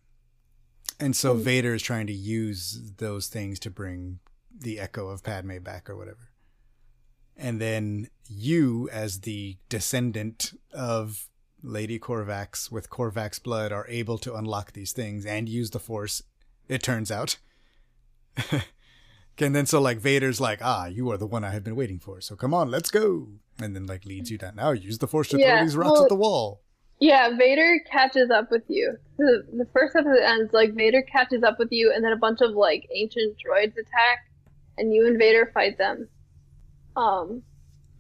and so Mm. Vader is trying to use those things to bring the echo of Padme back or whatever. And then you, as the descendant of Lady Corvax with Corvax blood, are able to unlock these things and use the Force, it turns out. and then so like Vader's like, ah, you are the one I have been waiting for. So come on, let's go. And then like leads you down. Now use the Force to Yeah, throw these rocks well- at the wall. Yeah, Vader catches up with you. The the first episode ends like Vader catches up with you, and then a bunch of like ancient droids attack, and you and Vader fight them. Um,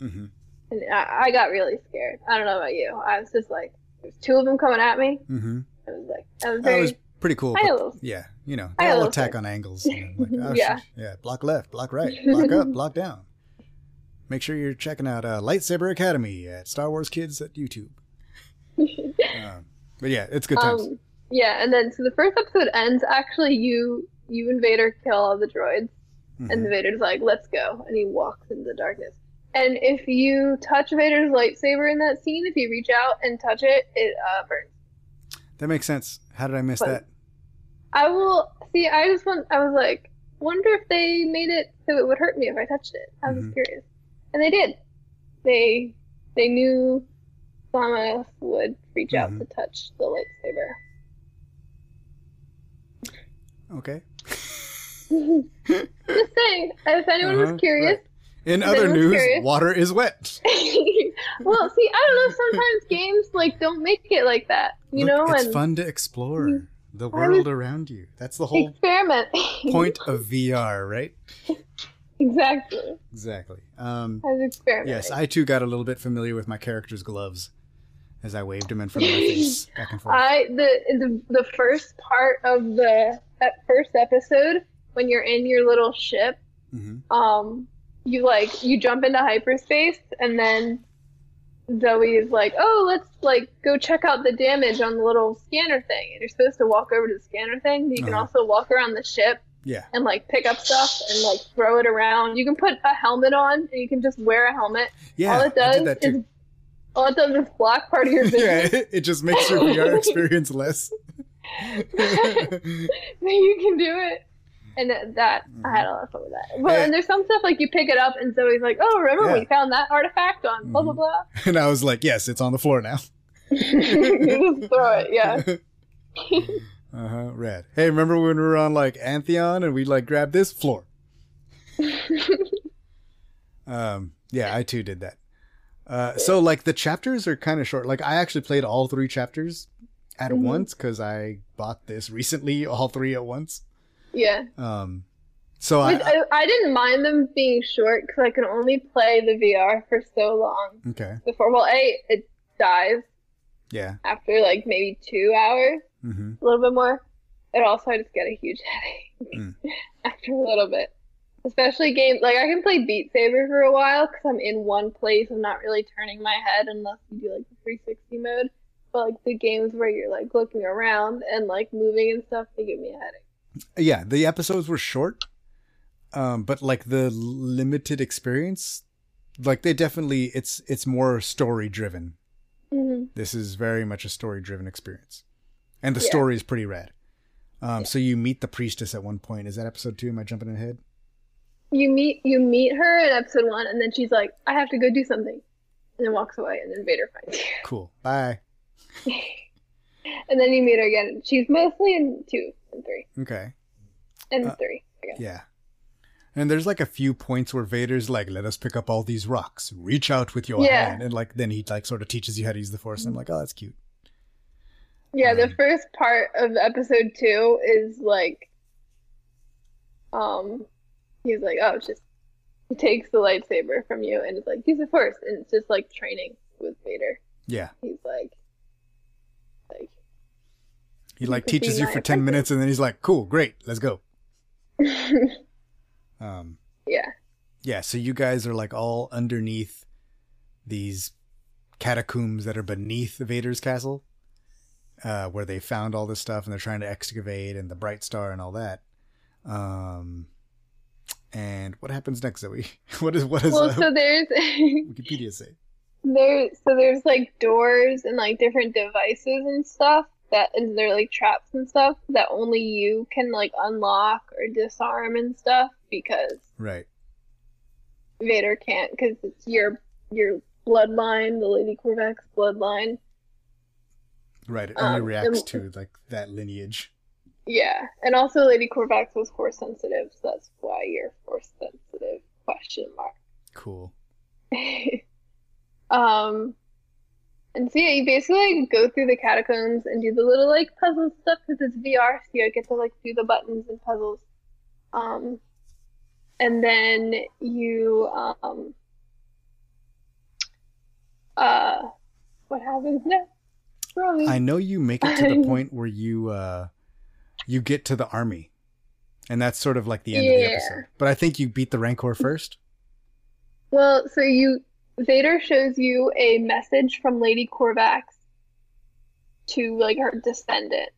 mm-hmm. and I, I got really scared. I don't know about you. I was just like, there's two of them coming at me. Mm-hmm. I was like, I was very. was pretty cool. I had a but- little- yeah, you know, I they all attack fun. on angles. You know, like, oh, Yeah. shit. yeah, block left, block right, block up, block down. Make sure you're checking out uh, Lightsaber Academy at Star Wars Kids at YouTube. Um, but yeah, it's good times. um, yeah, and then so the first episode ends. Actually, you you and Vader kill all the droids. Mhm. And Vader's like, let's go. And he walks into the darkness. And if you touch Vader's lightsaber in that scene, if you reach out and touch it, it uh, burns. That makes sense. How did I miss But- that? I will see. I just want. I was like, wonder if they made it so it would hurt me if I touched it. I was Mhm. curious, and they did. They they knew Sama would reach out Mhm. to touch the lightsaber. Okay. just saying, if anyone Uh-huh, was curious. In other news, curious- water is wet. well, see, I don't know. Sometimes games like don't make it like that, you Look, know, it's and fun to explore the world around you. That's the whole experiment. point of VR, right? exactly. Exactly. Um, I was experimenting. Yes, I too got a little bit familiar with my character's gloves as I waved them in front of my face back and forth. I the the the first part of the that first episode when you're in your little ship, hmm um, you like you jump into hyperspace and then Zoe is like, "Oh, let's like go check out the damage on the little scanner thing." And you're supposed to walk over to the scanner thing. But you can Uh-huh. also walk around the ship Yeah. and like pick up stuff and like throw it around. You can put a helmet on and you can just wear a helmet. Yeah. all it does is all it does is block part of your vision. yeah, it, it just makes your VR experience less. You can do it. And that, that I had a lot of fun with that. Well, Yeah. and there's some stuff like you pick it up, and Zoe's like, "Oh, remember Yeah. we found that artifact on blah blah Mhm. blah." and I was like, yes, it's on the floor now. you just throw it, yeah. Uh huh. Red. Hey, remember when we were on like Antheon and we like grabbed this floor? um. Yeah, I too did that. Uh, so like the chapters are kind of short. Like I actually played all three chapters at Mhm. once because I bought this recently, all three at once. Yeah. Um, so I, I, I didn't mind them being short because I can only play the VR for so long okay, before. Well, A, it dies yeah, after like maybe two hours, hmm a little bit more. And also, I just get a huge headache Mm. after a little bit. Especially games like I can play Beat Saber for a while because I'm in one place. I'm not really turning my head unless you do like the 360 mode. But like the games where you're like looking around and like moving and stuff, they give me a headache. Yeah. The episodes were short, um, but like the limited experience, like they definitely it's it's more story driven. hmm This is very much a story driven experience, and the Yeah. story is pretty rad. Um, Yeah. so you meet the priestess at one point. Is that episode two? Am I jumping ahead? You meet you meet her in episode one, and then she's like, "I have to go do something," and then walks away, and then Vader finds you. Cool. Bye. and then you meet her again. She's mostly in two and three Okay. and Uh, three. I guess. Yeah. And there's like a few points where Vader's like, "Let us pick up all these rocks. Reach out with your Yeah. hand," and like then he like sort of teaches you how to use the Force. And I'm like, "Oh, that's cute." Yeah, the Um, first part of episode two is like, um, he's like, oh, it's just he takes the lightsaber from you and it's like use it force. and it's just like training with Vader. Yeah. He's like, He like teaches you for ten minutes, and then he's like, "Cool, great, let's go." Um, yeah, yeah. So you guys are like all underneath these catacombs that are beneath Vader's castle, uh, where they found all this stuff, and they're trying to excavate, and the Bright Star, and all that. Um, and what happens next, Zoe? what is what is? well, uh, so there's Wikipedia say? there, so there's like doors and like different devices and stuff that, there like traps and stuff that only you can like unlock or disarm and stuff because Right. Vader can't because it's your your bloodline, the Lady Corvax bloodline. Right. It only Um, reacts and- to like that lineage. Yeah, and also Lady Corvax was force sensitive, so that's why you're force sensitive. Question mark. Cool. um, and so yeah, you basically like, go through the catacombs and do the little like puzzle stuff because it's VR, so you get to like do the buttons and puzzles. Um, and then you um, uh, what happens next? Romy? I know you make it to the point where you uh you get to the army. And that's sort of like the end of the episode. But I think you beat the Rancor first. Well, so you Vader shows you a message from Lady Corvax to like her descendant,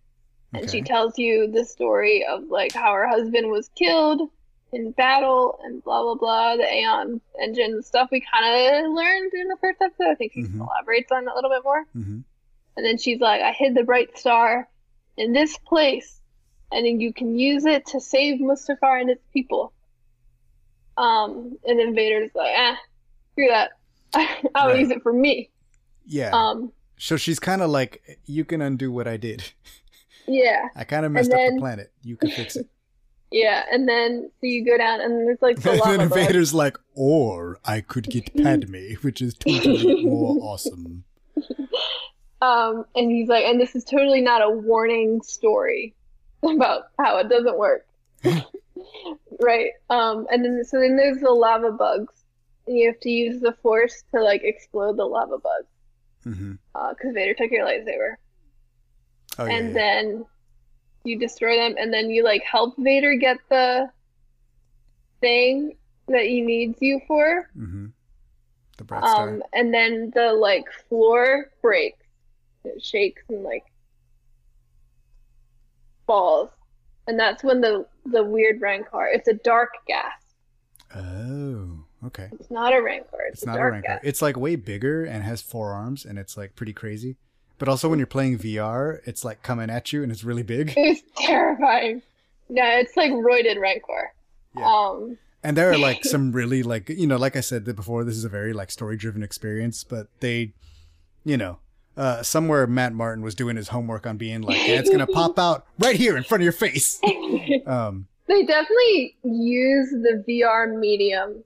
and she tells you the story of like how her husband was killed in battle and blah blah blah. The Aeon engine stuff we kind of learned in the first episode. I think she Mhm. elaborates on it a little bit more. hmm And then she's like, I hid the bright star in this place, and then you can use it to save Mustafar and its people. Um, and then Vader's like, ah, screw that. I'll Right. use it for me. Yeah. Um, so she's kind of like, you can undo what I did. yeah, I kind of messed And up the planet. You can fix it. yeah. And then so you go down, and there's like the and lava then bug. Like, or I could get Padme, which is totally more awesome. Um, and he's like, and this is totally not a warning story about how it doesn't work. right. Um, and then so then there's the lava bugs. And you have to use the force to like explode the lava bugs. hmm Uh, because Vader took your lightsaber. Oh, yeah. and yeah. then you destroy them and then you like help Vader get the thing that he needs you for. hmm The Star. Um, and then the like floor breaks, it shakes and like falls, and that's when the the weird rancor. It's a dark gas. oh, okay. It's not a rancor. It's, It's not a Rancor. gas. It's like way bigger and has four arms, and it's like pretty crazy. But also, when you're playing VR, it's like coming at you, and it's really big. It's terrifying. Yeah, it's like roided rancor. Yeah. Um, And there are like some really like you know, like I said before, this is a very like story driven experience, but they, you know, uh, somewhere Matt Martin was doing his homework on being like, yeah, it's gonna pop out right here in front of your face. Um, they definitely use the VR medium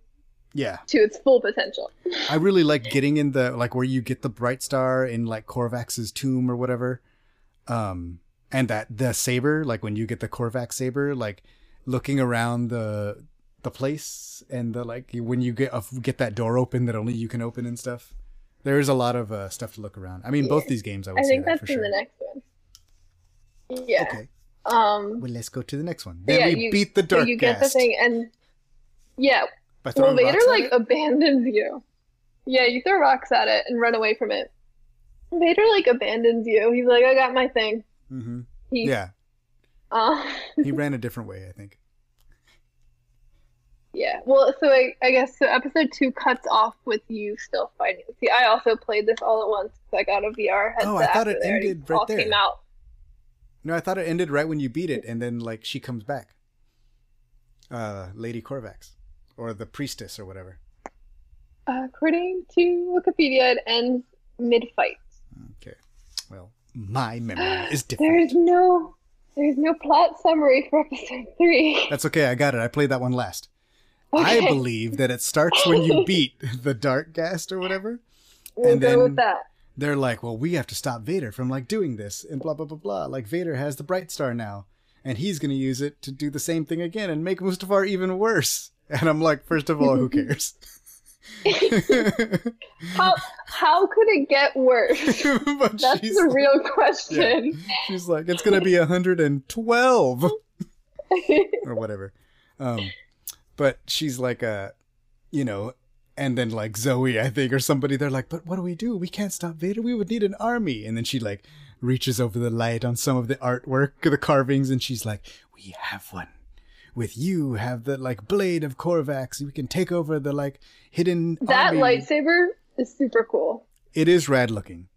yeah, to its full potential. I really like getting in the like where you get the bright star in like Corvax's tomb or whatever. Um, and that the saber, like when you get the Corvax saber, like looking around the the place and the like when you get uh, get that door open that only you can open and stuff. There is a lot of uh, stuff to look around. I mean, both these games, I would I say think that that's in sure. the next one. Yeah. Okay, Um. well, let's go to the next one. Then yeah, we you, beat the dark so you get the thing, and yeah, by well, Vader like it? abandons you. Yeah, you throw rocks at it and run away from it. Vader like abandons you. He's like, I got my thing. Mm-hmm. He, Yeah, Uh, he ran a different way, I think. yeah. Well, so I, I guess so. Episode two cuts off with you still fighting. See, I also played this all at once because I got a VR headset. Oh, I thought it ended right all there. Came out. No, I thought it ended right when you beat it, and then like she comes back. Uh, Lady Corvax, or the priestess, or whatever. Uh, according to Wikipedia, it ends mid-fight. Okay. Well, my memory is different. There's no, there's no plot summary for episode three. That's okay. I got it. I played that one last. Okay. I believe that it starts when you beat the Darkghast or whatever. We'll and go then- with that. They're like, well, we have to stop Vader from like doing this and blah blah blah blah. Like Vader has the Bright Star now, and he's gonna use it to do the same thing again and make Mustafar even worse. And I'm like, first of all, who cares? How how could it get worse? That's she's the like- real question. She's like, it's gonna be 112 or whatever. Um, but she's like, uh, you know, and then like Zoe, I think, or somebody, they're like, but what do we do? We can't stop Vader. We would need an army. And then she like reaches over the light on some of the artwork, the carvings, and she's like, we have one. With you have the like blade of Corvax. We can take over the like hidden that army. lightsaber is super cool. It is rad looking.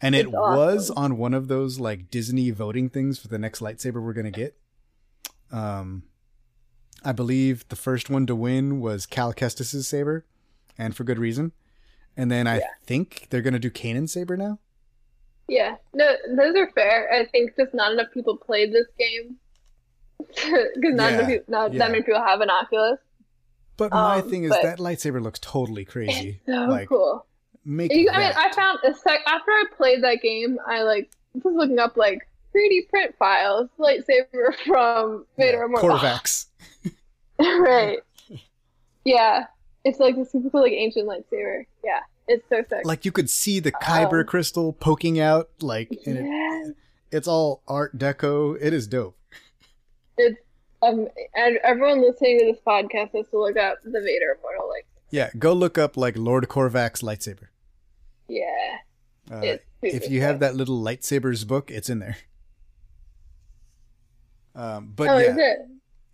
And it It's was awesome. on one of those like Disney voting things for the next lightsaber we're gonna get. Um I believe the first one to win was Cal Kestis' saber, and for good reason. And then I Yeah. think they're gonna do Kanan's saber now. Yeah, no, those are fair. I think just not enough people played this game because not, Yeah, people, not yeah. that many people have an Oculus. But my Um, thing is that lightsaber looks totally crazy. So like cool. make You, I mean. I found a sec after I played that game, I like was looking up like 3D print files, lightsaber from Vader yeah. Corvax. right. Yeah, it's like a super cool like ancient lightsaber. Yeah, it's so sick. Like you could see the Kyber Um, crystal poking out, like and it, it's all Art Deco. It is dope. It's um, and everyone listening to this podcast has to look up the Vader Immortal. Like, Yeah, go look up like Lord Corvax lightsaber. yeah, Uh, if you have that little lightsabers book, it's in there. Um, but oh, yeah, is it?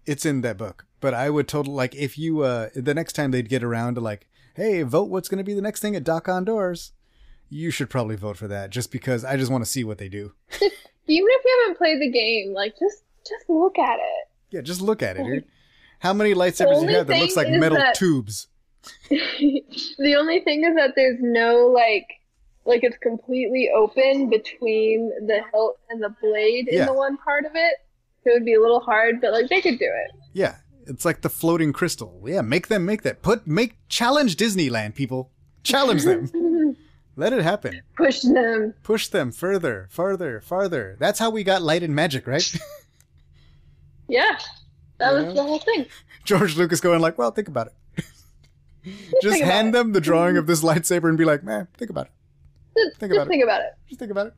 it's in that book. But I would totally like if you uh the next time they'd get around to like, hey, vote what's going to be the next thing at Dok-Ondar's. You should probably vote for that just because I just want to see what they do. Even if you haven't played the game, like just just look at it. Yeah, just look at it, dude. How many lightsabers only you have that looks like metal that- tubes? the only thing is that there's no like like it's completely open between the hilt and the blade Yeah. in the one part of it. So it would be a little hard, but like they could do it. Yeah, it's like the floating crystal. Yeah, make them make that. Put make challenge Disneyland people. Challenge them. Let it happen. Push them. Push them further, farther, farther. That's how we got light and magic, right? Yeah. That Yeah. was the whole thing. George Lucas going like, well, think about it. Just hand it. them the drawing of this lightsaber and be like, man, think about it. Just, Think just about it. think about it. Just think about it.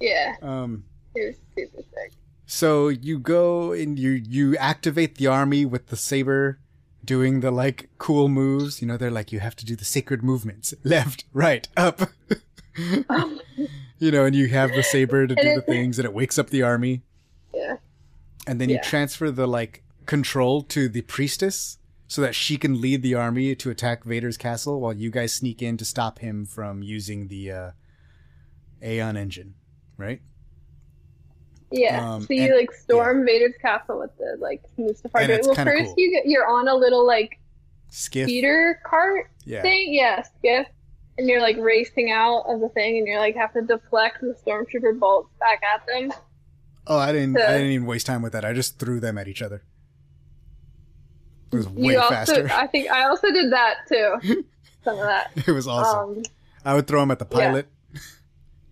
Yeah. Um, It was super sick. so you go and you you activate the army with the saber, doing the like cool moves. You know, they're like you have to do the sacred movements, left, right, up. you know, and you have the saber to do the things, and it wakes up the army. Yeah. And then you transfer the like control to the priestess so that she can lead the army to attack Vader's castle while you guys sneak in to stop him from using the uh, Aeon engine, right? Yeah. Um, so you and- like storm Vader's castle with the like Mustafar. Well, first cool. you get, you're on a little like Skiff. speeder cart Yeah. thing. Yeah, skiff. and you're like racing out of the thing, and you're like have to deflect the stormtrooper bolts back at them. Oh, I didn't. I didn't even waste time with that. I just threw them at each other. It was way you also, faster. I think I also did that too. Some of that. it was awesome. Um, I would throw them at the yeah. pilot.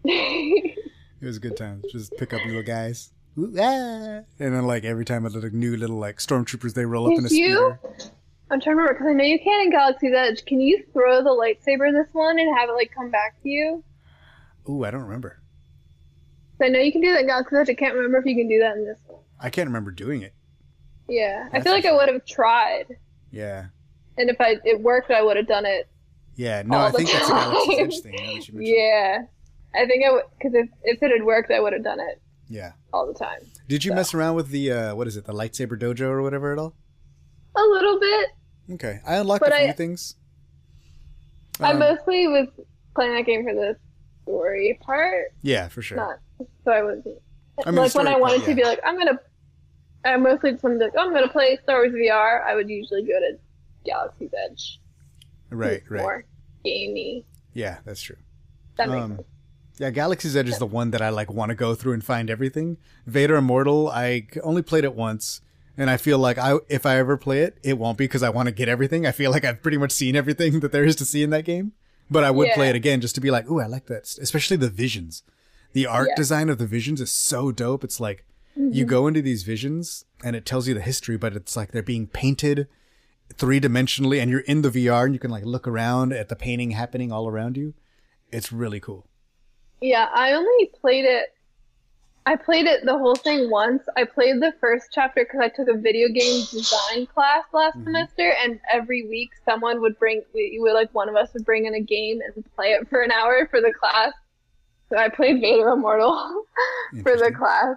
It was a good time. Just pick up little guys. Ooh, ah. And then like every time a little new little like stormtroopers they roll up in a Did you? speeder. I'm trying to remember because I know you can in Galaxy's Edge. Can you throw the lightsaber in this one and have it like come back to you? Ooh, I don't remember. 'Cause I know you can do that in Galaxy's Edge. I can't remember if you can do that in this one. I can't remember doing it. Yeah, I feel like I would have tried, Yeah. and if I it worked, I would have done it. Yeah. No, I think that's a Galaxy's. Edge thing. Now that you mention. Yeah, I think I would because if if it had worked, I would have done it Yeah. all the time. Did you So- mess around with the uh what is it, the lightsaber dojo or whatever at all? A little bit. Okay. I unlocked But a few I- things. I Um, mostly was playing that game for the story part, Yeah, for sure. not so I wasn't. I mean, like when I part, wanted yeah. to be like, I'm gonna. I mostly just wanted to, like, oh, I'm gonna play Star Wars VR. I would usually go to Galaxy's Edge. Right, right. More gamey. Yeah, that's true. That makes Um, sense. Yeah, Galaxy's Edge is the one that I like want to go through and find everything. Vader Immortal, I only played it once, and I feel like I if I ever play it, it won't be because I want to get everything. I feel like I've pretty much seen everything that there is to see in that game. But I would play it again just to be like, "Ooh, I like that." Especially the visions. The art Yeah. design of the visions is so dope. It's like you Mm-hmm. go into these visions and it tells you the history, but it's like they're being painted three dimensionally, and you're in the VR and you can like look around at the painting happening all around you. It's really cool. Yeah, I only played it. I played it the whole thing once. I played the first chapter because I took a video game design class last Mhm. semester, and every week someone would bring, we would like one of us would bring in a game and play it for an hour for the class. So I played Vader Immortal for the class,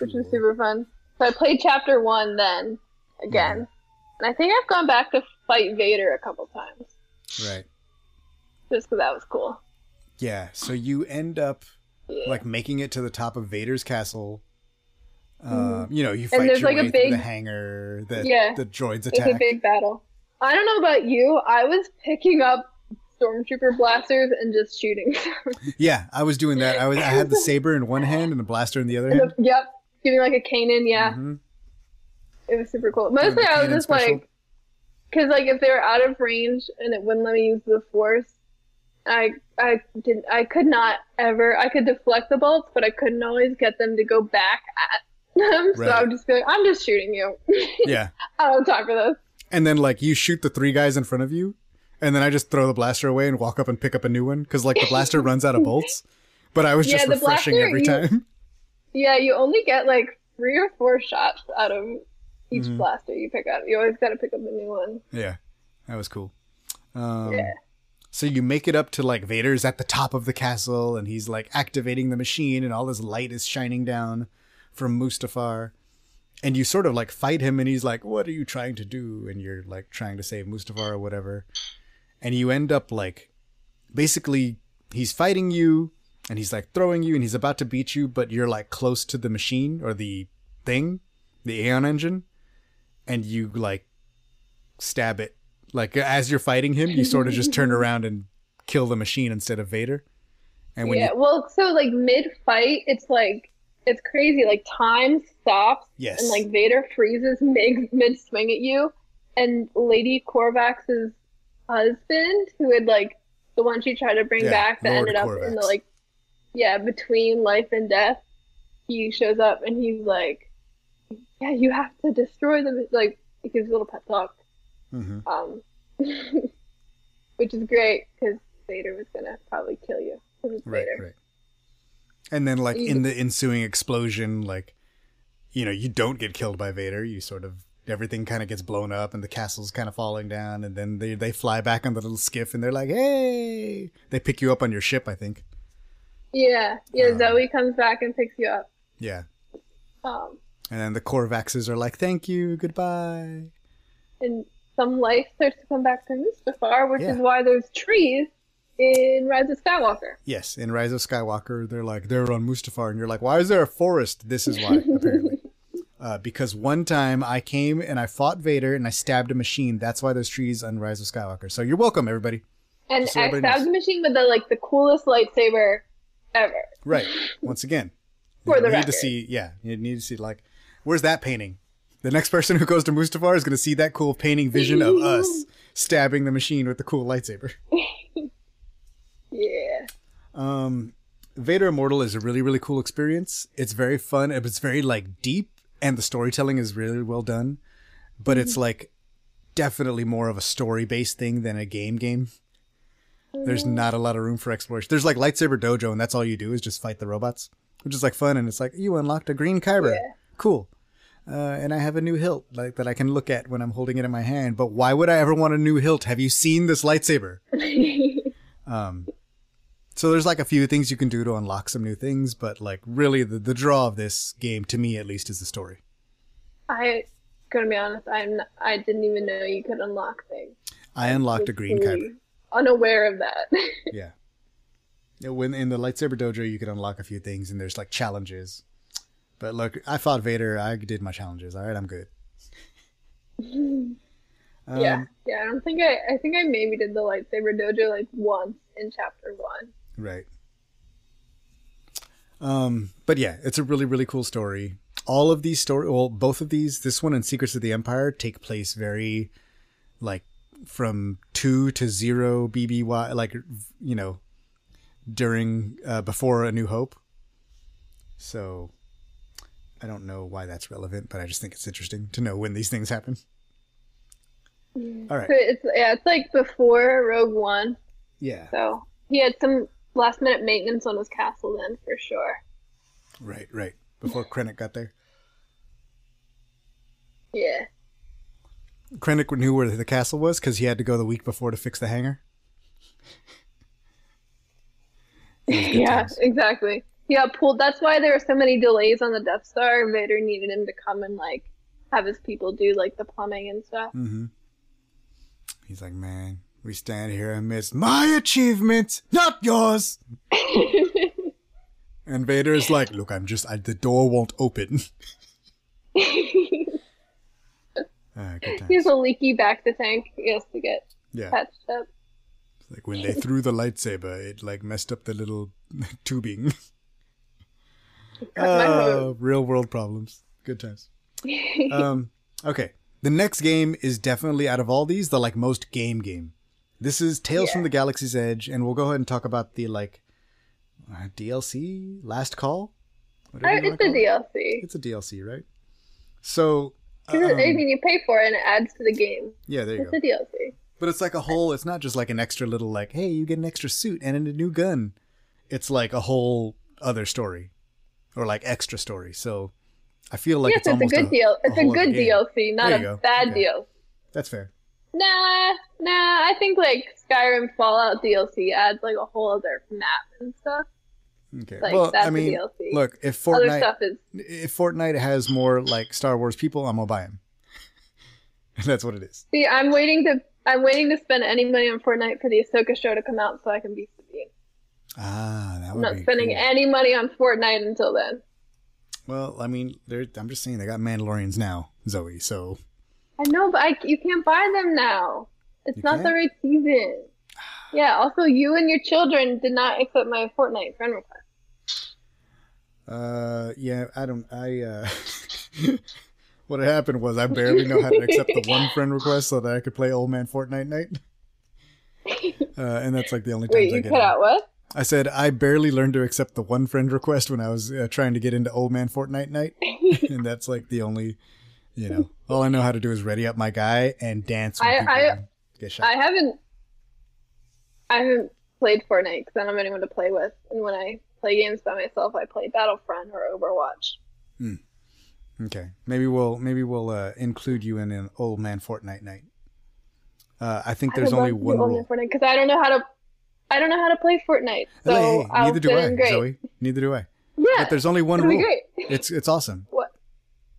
which was super fun. So I played chapter one then again, Mm-hmm. and I think I've gone back to fight Vader a couple times Right. just because that was cool. Yeah. So you end up Yeah. like making it to the top of Vader's castle. Uh, You know, you fight Mm-hmm. there's, your like, a way the big- hangar. The Yeah. the droids attack. It's a big battle. I don't know about you. I was picking up stormtrooper blasters and just shooting. Yeah, I was doing that. I was I had the saber in one hand and the blaster in the other And hand. the- yep, giving like a Kanan. Yeah, Mhm. it was super cool. Mostly, I was just special. like, because like if they were out of range and it wouldn't let me use the force, I I didn't. I could not ever. I could deflect the bolts, but I couldn't always get them to go back at them. So I would just be like, I'm just shooting you. Yeah. I don't have time for this. And then like you shoot the three guys in front of you, and then I just throw the blaster away and walk up and pick up a new one because like the blaster runs out of bolts. But I was just Yeah, the refreshing blaster, every you- time. Yeah, you only get like three or four shots out of each Mhm. blaster you pick up. You always got to pick up a new one. Yeah, that was cool. Um, Yeah. So you make it up to like Vader's at the top of the castle, and he's like activating the machine, and all this light is shining down from Mustafar. And you sort of like fight him, and he's like, "What are you trying to do?" And you're like trying to save Mustafar or whatever. And you end up like, basically, he's fighting you, and he's like throwing you, and he's about to beat you, but you're like close to the machine or the thing, the Aeon engine, and you like stab it. Like as you're fighting him, you sort of just turn around and kill the machine instead of Vader. And when yeah, you well, so like mid fight, it's like it's crazy. Like time stops, yes, and like Vader freezes mid mid swing at you, and Lady Corvax's husband, who had like the one she tried to bring Yeah, back that Lord ended up in the like yeah between life and death. He shows up and he's like, "Yeah, you have to destroy them." Like he gives a little pep talk. Hmm um, which is great because Vader was gonna probably kill you. right, Vader. right. And then like You- in the ensuing explosion, like you know, you don't get killed by Vader. You sort of everything kind of gets blown up, and the castle's kind of falling down, and then they they fly back on the little skiff, and they're like, "Hey!" They pick you up on your ship, I think. Yeah, yeah. Um, Zoe comes back and picks you up. Yeah. Um, And then the Corvaxes are like, "Thank you, goodbye." and some life starts to come back to Mustafar, which Yeah. is why there's trees in Rise of Skywalker. Yes, in Rise of Skywalker, they're like they're on Mustafar, and you're like, why is there a forest? This is why, apparently. Uh, because one time I came and I fought Vader and I stabbed a machine. That's why there's trees on Rise of Skywalker. So you're welcome, everybody. And so I stabbed knows. the machine with the like the coolest lightsaber ever. Right. Once again, For you the need record. to see. Yeah, you need to see like, where's that painting? The next person who goes to Mustafar is going to see that cool painting vision of us stabbing the machine with the cool lightsaber. Yeah. Um, Vader Immortal is a really really cool experience. It's very fun. It's very like deep, and the storytelling is really well done. But it's like definitely more of a story based thing than a game game. There's not a lot of room for exploration. There's like lightsaber dojo, and that's all you do is just fight the robots, which is like fun. And it's like you unlocked a green kyber, Yeah. cool. Uh, and I have a new hilt like that I can look at when I'm holding it in my hand. But why would I ever want a new hilt? Have you seen this lightsaber? Um, so there's like a few things you can do to unlock some new things, but like really the, the draw of this game to me at least is the story. I gonna be honest, I'm not, I didn't even know you could unlock things. I unlocked a green kyber. Unaware of that. Yeah. Yeah, When in the lightsaber dojo, you can unlock a few things, and there's like challenges. But look, I fought Vader. I did my challenges. All right, I'm good. Um, yeah, yeah. I don't think I. I think I maybe did the lightsaber dojo like once in chapter one. Right. Um, but yeah, it's a really, really cool story. All of these story, well, both of these, this one and Secrets of the Empire, take place very, like, from two to zero BBY, like, you know, during uh, before A New Hope. So, I don't know why that's relevant, but I just think it's interesting to know when these things happen. All right. So it's yeah, it's like before Rogue One. Yeah. So he had some last minute maintenance on his castle then for sure. Right. Right. Before Krennic got there. Yeah. Krennic knew where the castle was because he had to go the week before to fix the hangar. It was good yeah, times. exactly. He got pulled. That's why there were so many delays on the Death Star. Vader needed him to come and like have his people do like the plumbing and stuff. Mm-hmm. He's like, man, we stand here amidst my achievement, not yours. and Vader is like, look, I'm just, I, the door won't open. Good times. He's a leaky back to tank. He has to get Yeah, patched up. like when they threw the lightsaber, it like messed up the little tubing. Uh, real world problems. Good times. um, okay. The next game is definitely out of all these the like most game game. This is Tales from the Galaxy's Edge, and we'll go ahead and talk about the like uh, DLC Last Call. I- it's a it. DLC. It's a DLC, right? So, it- I um, mean, you pay for it and it adds to the game. yeah, there you It's go. a DLC. But it's like a whole. It's not just like an extra little like, hey, you get an extra suit and a new gun. It's like a whole other story, or like extra story. So, I feel like yes, it's it's, a good deal. It's a other good. DLC, not a go. bad Okay. DLC. That's fair. Nah, nah. I think like Skyrim Fallout DLC adds like a whole other map and stuff. Okay. Like, well, that's I a mean, DLC. look, if Fortnite stuff is if Fortnite has more like Star Wars people, I'm gonna buy them. that's what it is. see. I'm waiting to. I'm waiting to spend any money on Fortnite for the Ahsoka show to come out so I can be. Ah, that I'm not spending cool. any money on Fortnite until then. Well, I mean, I'm just saying they got Mandalorians now, Zoe. So I know, but I, you can't buy them now. It's You not the can't? right season. Yeah. Also, you and your children did not accept my Fortnite friend request. Uh, yeah, I don't. I uh, what happened was I barely know how to accept the one friend request so that I could play Old Man Fortnite Night. Uh, and that's like the only times Wait, I you get cut out what? I said I barely learned to accept the one friend request when I was uh, trying to get into Old Man Fortnite Night, and that's like the only, you know, all I know how to do is ready up my guy and dance. I- I- shot. I haven't. I haven't played Fortnite because I don't have anyone to play with, and when I play games by myself, I play Battlefront or Overwatch. Okay, maybe we'll maybe we'll uh, include you in an Old Man Fortnite Night. Uh, I think there's I only one rule. Fortnite because I don't know how to. I don't know how to play Fortnite, so Hey, hey, neither do I, great. Zoe. Neither do I. Yeah, But there's only one rule. It's it's awesome. What?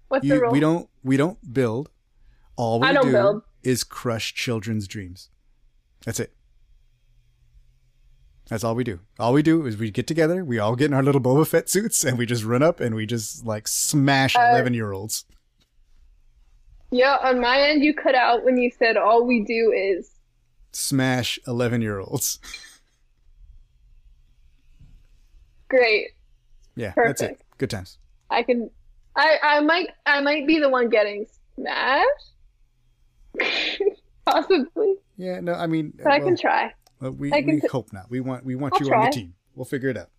What's You, the rule? we don't we don't build. All we do build. is crush children's dreams. That's it. That's all we do. All we do is we get together, we all get in our little Boba Fett suits, and we just run up and we just like smash Uh, eleven year olds. Yeah, on my end, you cut out when you said all we do is smash 11 year olds. Great. Yeah, that's it. Perfect. Good times. I can. I I might I might be the one getting smashed. Possibly, Yeah, no, I mean, but I can try. well, we, I can we t- hope not. We want we want I'll you on the team. We'll figure it out.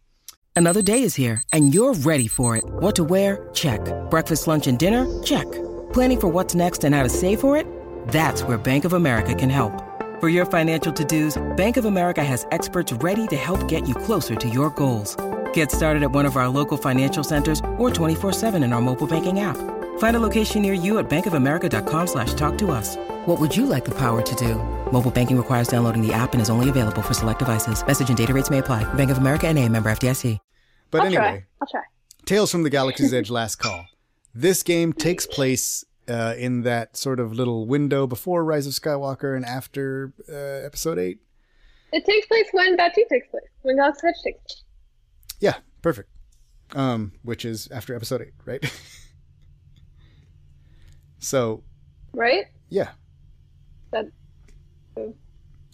Another day is here, and you're ready for it. What to wear? Check. Breakfast, lunch, and dinner? Check. Planning for what's next and how to save for it? That's where Bank of America can help. For your financial to-dos, Bank of America has experts ready to help get you closer to your goals. Get started at one of our local financial centers or 24-7 in our mobile banking app. Find a location near you at bankofamerica.com slash talk to us. What would you like the power to do? Mobile banking requires downloading the app and is only available for select devices. Message and data rates may apply. Bank of America and a member FDIC. But I'll anyway, try. I'll try. Tales from the Galaxy's Edge Last Call. This game takes place uh, in that sort of little window before Rise of Skywalker and after uh, Episode 8. It takes place when Batuu takes place. When God's Touch takes place. Yeah, perfect. Um, which is after Episode 8, right? so, Right? yeah. That.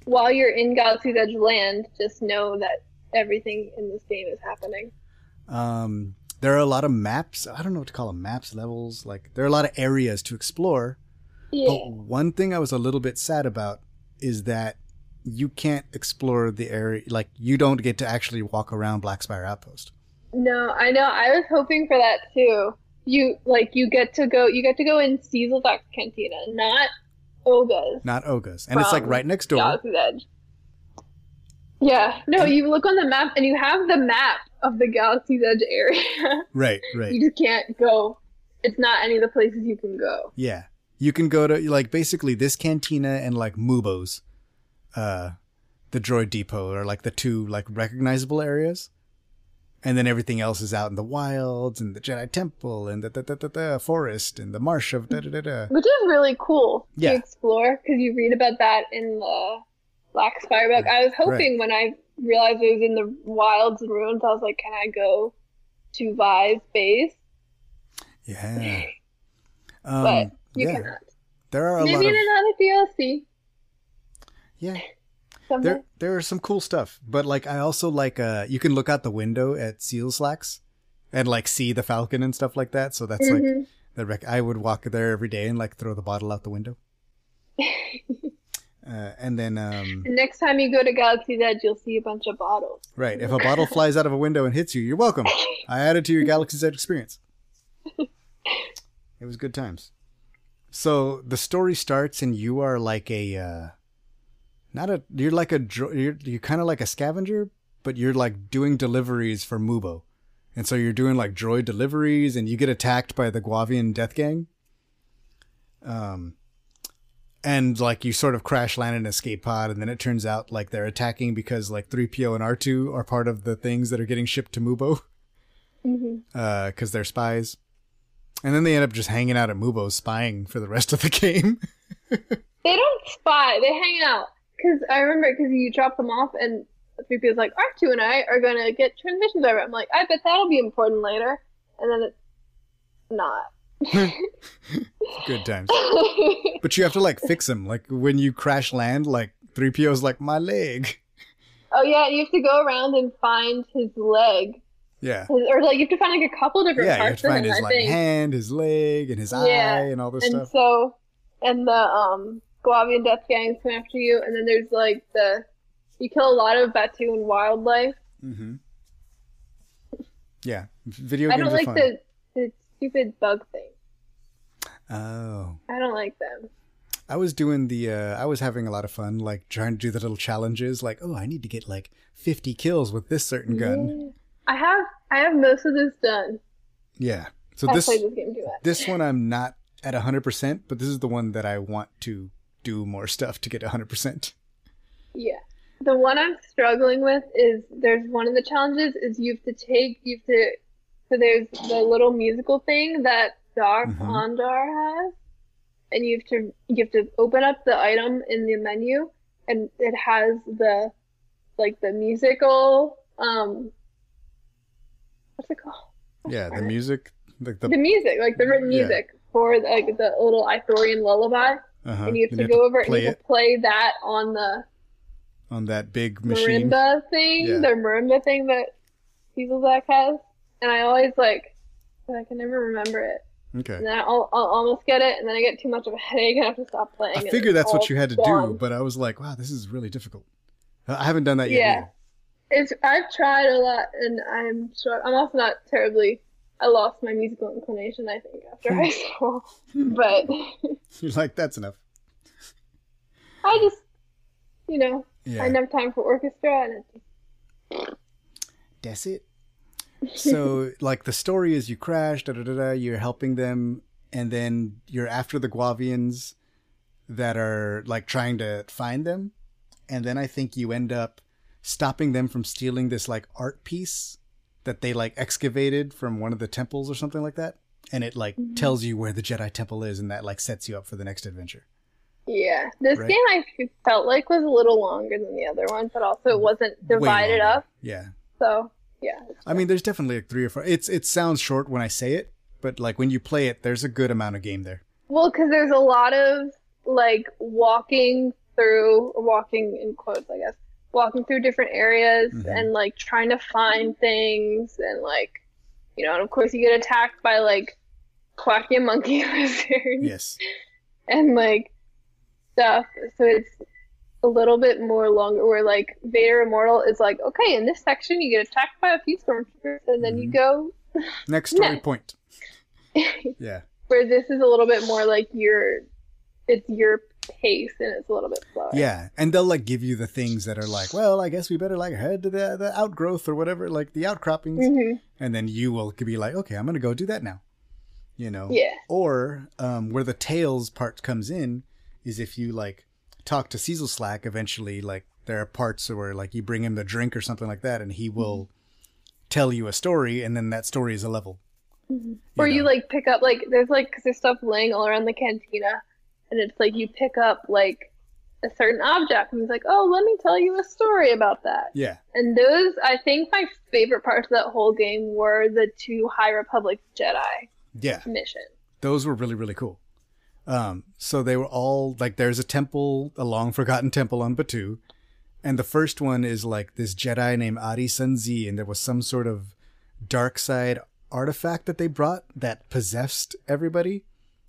While you're in Galaxy's Edge land, just know that everything in this game is happening. Um, there are a lot of maps. I don't know what to call them. Maps, levels. Like, there are a lot of areas to explore. Yeah. But one thing I was a little bit sad about is that you can't explore the area. Like, you don't get to actually walk around Black Spire Outpost. No, I know. I was hoping for that too. You like you get to go. You get to go in Cecil's Cantina, not Oga's. Not Oga's. And it's like um, right next door. Galaxy's Edge. Yeah. No, you look on the map and you have the map of the Galaxy's Edge area. Right, right. you just can't go. It's not any of the places you can go. Yeah. You can go to like basically this cantina and like Mubo's uh the droid depot are like the two like recognizable areas. And then everything else is out in the wilds and the Jedi Temple and the, the, the, the, the forest and the marsh of da da da da. Which is really cool Yeah. to explore because you read about that in the Black Spire book. I was hoping when I realized it was in the wilds and ruins, I was like, can I go to Vi's base? Yeah. But Um, you yeah. cannot. There are a Maybe lot in of another DLC. Yeah. There there are some cool stuff, but like I also like uh you can look out the window at Seezelslak's and like see the Falcon and stuff like that. So that's like Mhm. the rec- I would walk there every day and like throw the bottle out the window. uh, and then um And next time you go to Galaxy's Edge, you'll see a bunch of bottles. right, if a bottle flies out of a window and hits you, you're welcome. I added to your Galaxy's Edge experience. It was good times. So the story starts and you are like a uh not a you're like a you're you're kind of like a scavenger, but you're like doing deliveries for Mubo. And so you're doing like droid deliveries and you get attacked by the Guavian death gang. Um and like you sort of crash land in an escape pod and then it turns out like they're attacking because like 3PO and R2 are part of the things that are getting shipped to Mubo hmm uh cuz they're spies. And then they end up just hanging out at Mubo spying for the rest of the game. They don't spy. They hang out. Because I remember, because you drop them off, and 3PO's like, R2 and I are going to get transmissions over. I'm like, I bet that'll be important later. And then it's not. good times. But you have to like fix them. Like when you crash land, like 3PO's like my leg. oh, yeah, you have to go around and find his leg. Yeah. His, or, like, you have to find, like, a couple different Yeah, you have parts to find him, his I like think. hand, his leg, and his Yeah, eye and all this and stuff. so, and the um, Guavian death gangs come after you, and then there's, like, the. You kill a lot of Batuu and wildlife. Mm-hmm. Yeah. Video games. I don't like fun. the, the stupid bug thing. Oh. I don't like them. I was doing the uh I was having a lot of fun like trying to do the little challenges like, "Oh, I need to get like 50 kills with this certain gun." I have I have most of this done. Yeah. So I this this game this one I'm not at 100%, but this is the one that I want to do more stuff to get 100%. Yeah. The one I'm struggling with is there's one of the challenges is you have to take you have to so there's the little musical thing that Dark Mhm. Ondar has, and you have to you have to open up the item in the menu, and it has the like the musical um what's it called? Yeah, the music like the The music, like the written Yeah. music for like the little Ithorian lullaby. Uh-huh. and you have to have go over and play you it. play that on the on that big machine. marimba thing, Yeah. the marimba thing that Zach has, and I always like, but I can never remember it. Okay. And then I'll, I'll almost get it, and then I get too much of a headache and I have to stop playing. I and figured that's what you had to do, but I was like, wow, this is really difficult. I haven't done that yet. Yeah. either. It's I've tried a lot, and I'm sure I'm also not terribly. I lost my musical inclination, I think, after high hmm. school. Hmm. but You're like, that's enough. I just, you know, Yeah. I didn't have time for orchestra, and it's That's it. So, like, the story is you crash, da da da da, you're helping them, and then you're after the Guavians that are, like, trying to find them. And then I think you end up stopping them from stealing this, like, art piece that they, like, excavated from one of the temples or something like that. And it, like, mm-hmm. tells you where the Jedi Temple is, and that, like, sets you up for the next adventure. yeah. This Right. game I felt like was a little longer than the other one, but also it mm-hmm. wasn't divided up. Yeah. So yeah, I mean, there's definitely like three or four. It's it sounds short when I say it, but like when you play it, there's a good amount of game there. Well, because there's a lot of like walking through, walking in quotes, I guess, walking through different areas Mhm. and like trying to find things and like, you know, and of course you get attacked by like quacky monkey lizards Yes. and like stuff. So it's a little bit more longer. Where like Vader Immortal is like, okay, in this section you get attacked by a few stormtroopers and then you Mhm. go Next story Yeah. point. Yeah. where this is a little bit more like your it's your pace and it's a little bit slower. Yeah, and they'll like give you the things that are like, well, I guess we better like head to the the outgrowth or whatever, like the outcroppings, hmm and then you will be like, okay, I'm gonna go do that now. You know. Yeah. Or um, where the tails part comes in is if you like talk to Seezelslak. Eventually, like there are parts where like you bring him the drink or something like that, and he will tell you a story, and then that story is a level. Or you know. like pick up like there's like cause there's stuff laying all around the cantina, and it's like you pick up like a certain object, and he's like, "Oh, let me tell you a story about that." Yeah. And those, I think, my favorite parts of that whole game were the two High Republic Jedi Yeah. missions. those were really really cool. Um, so they were all like, there's a temple, a long forgotten temple on Batuu, and the first one is like this Jedi named Ady Sun'Zee, and there was some sort of dark side artifact that they brought that possessed everybody.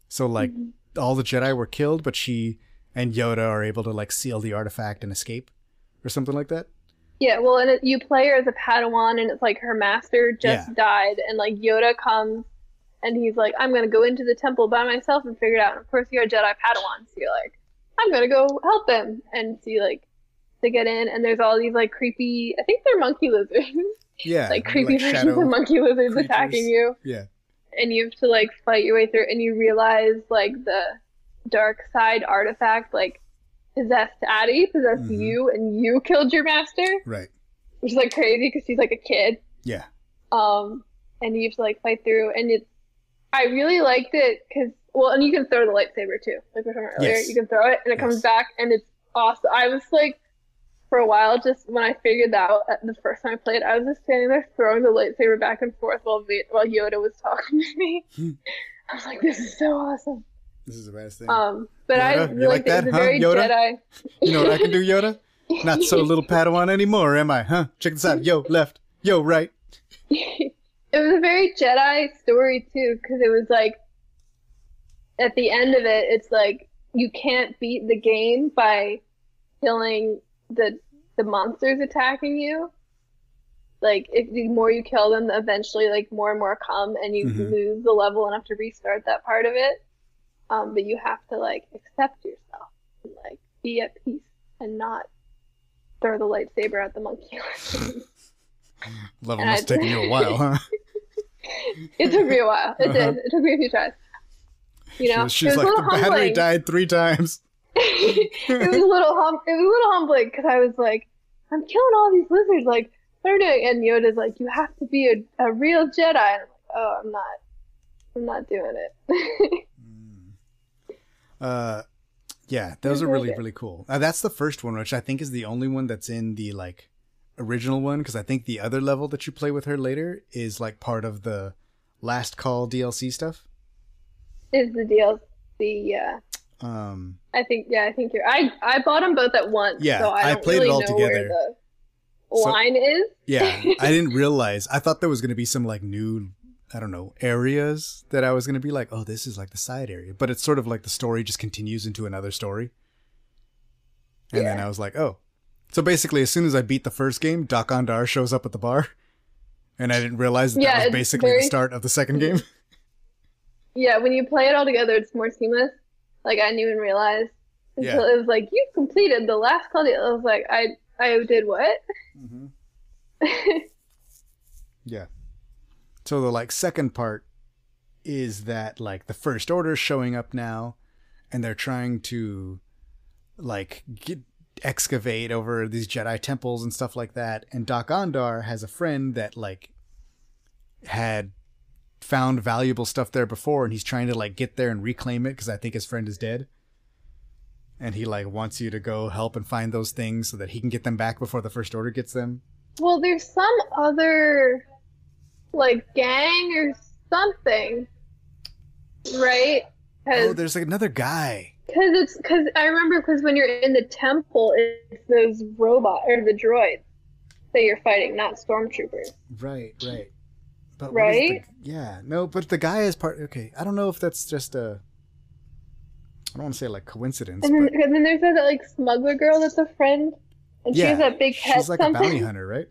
So like all the Jedi were killed, but she and Yoda are able to like seal the artifact and escape, or something like that. Yeah, well, and it, you play her as a Padawan, and it's like her master just Yeah. died, and like Yoda comes, and he's like, "I'm gonna go into the temple by myself and figure it out." And of course, you're a Jedi Padawan, so you're like, "I'm gonna go help him," and so like to get in, and there's all these like creepy, I think they're monkey lizards, Yeah, like creepy versions shadow of monkey lizards creatures. attacking you, Yeah, and you have to like fight your way through, and you realize like the dark side artifact like possessed Ady, possessed Mhm. you, and you killed your master right. which is like crazy because she's like a kid. Yeah, Um, and you have to like fight through, and it's. I really liked it because well, and you can throw the lightsaber too, like we were talking about earlier. Yes. You can throw it, and it comes back, and it's awesome. I was like, for a while, just when I figured that out the first time I played, I was just standing there throwing the lightsaber back and forth while while Yoda was talking to me. Hmm. I was like, this is so awesome. this is the best thing. Um, but I Yoda, really like that, huh, very Yoda? Jedi. you know what I can do, Yoda? Not so little Padawan anymore, am I? Huh? Check this out. Yo, left. Yo, right. it was a very Jedi story too, because it was like at the end of it, it's like you can't beat the game by killing the the monsters attacking you. Like if the more you kill them, eventually like more and more come, and you Mhm. lose the level and have to restart that part of it. Um, but you have to like accept yourself and like be at peace and not throw the lightsaber at the monkey. level And must I- have you a while, huh? It took me a while. It Uh-huh. did. It took me a few tries. You know, She's it was like, the battery died three times. It was a little hum. It was a little humbling because I was like, I'm killing all these lizards. Like, what are doing? And Yoda's like, you have to be a, a real Jedi. And I'm like, oh, I'm not. I'm not doing it. Uh, yeah, those are really really, cool. Uh, that's the first one, which I think is the only one that's in the like original one, because I think the other level that you play with her later is like part of the Last Call DLC stuff. Is the DLC? Uh, Um, I think yeah, I think you're. I I bought them both at once. Yeah, so I, I played it all together. The So- line is. yeah, I didn't realize. I thought there was gonna be some like new, I don't know, areas that I was gonna be like, oh, this is like the side area, but it's sort of like the story just continues into another story. And then I was like, oh, so basically, as soon as I beat the first game, Dok-Ondar shows up at the bar, and I didn't realize that, Yeah, that was basically the start of the second game. Yeah, when you play it all together, it's more seamless. Like I didn't even realize until Yeah. it was like you completed the last Claudia. I was like, I I did what? Mm-hmm. Yeah. So the like second part is that like the first order is showing up now and they're trying to like get excavate over these Jedi temples and stuff like that and Dok-Ondar has a friend that like had found valuable stuff there before and he's trying to like get there and reclaim it cuz I think his friend is dead. And he like wants you to go help and find those things so that he can get them back before the first order gets them. well, there's some other like gang or something, right? Oh, there's like another guy. Because it's because I remember because when you're in the temple, it's those robot or the droids that you're fighting, not stormtroopers. Right, right. But is the- Right? yeah, no, but the guy is part. Okay, I don't know if that's just a. I don't want to say like coincidence, And then, but and then there's that like smuggler girl that's a friend, and she yeah, has that big pet. she's like something. a bounty hunter, right?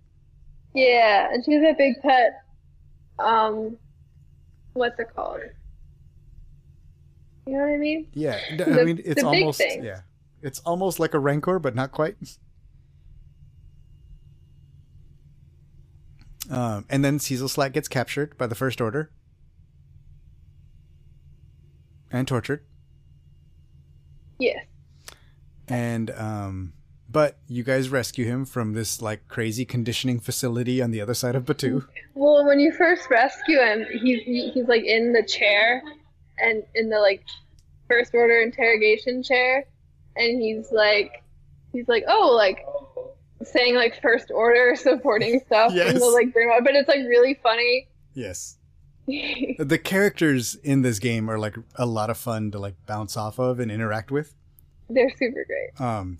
Yeah, and she has that big pet. Um, what's it called? You know what I mean? Yeah, d- I The- mean it's almost yeah, it's almost like a rancor, but not quite. Um, and then Seezelslak gets captured by the First Order and tortured. Yes. and um but you guys rescue him from this like crazy conditioning facility on the other side of Batuu. Well, when you first rescue him, he's he- he's like in the chair, and in the like first order interrogation chair, and he's like, he's like, oh, like saying like first order supporting stuff, Yes. and like brainwash, but it's like really funny. Yes. The characters in this game are like a lot of fun to like bounce off of and interact with. They're super great. Um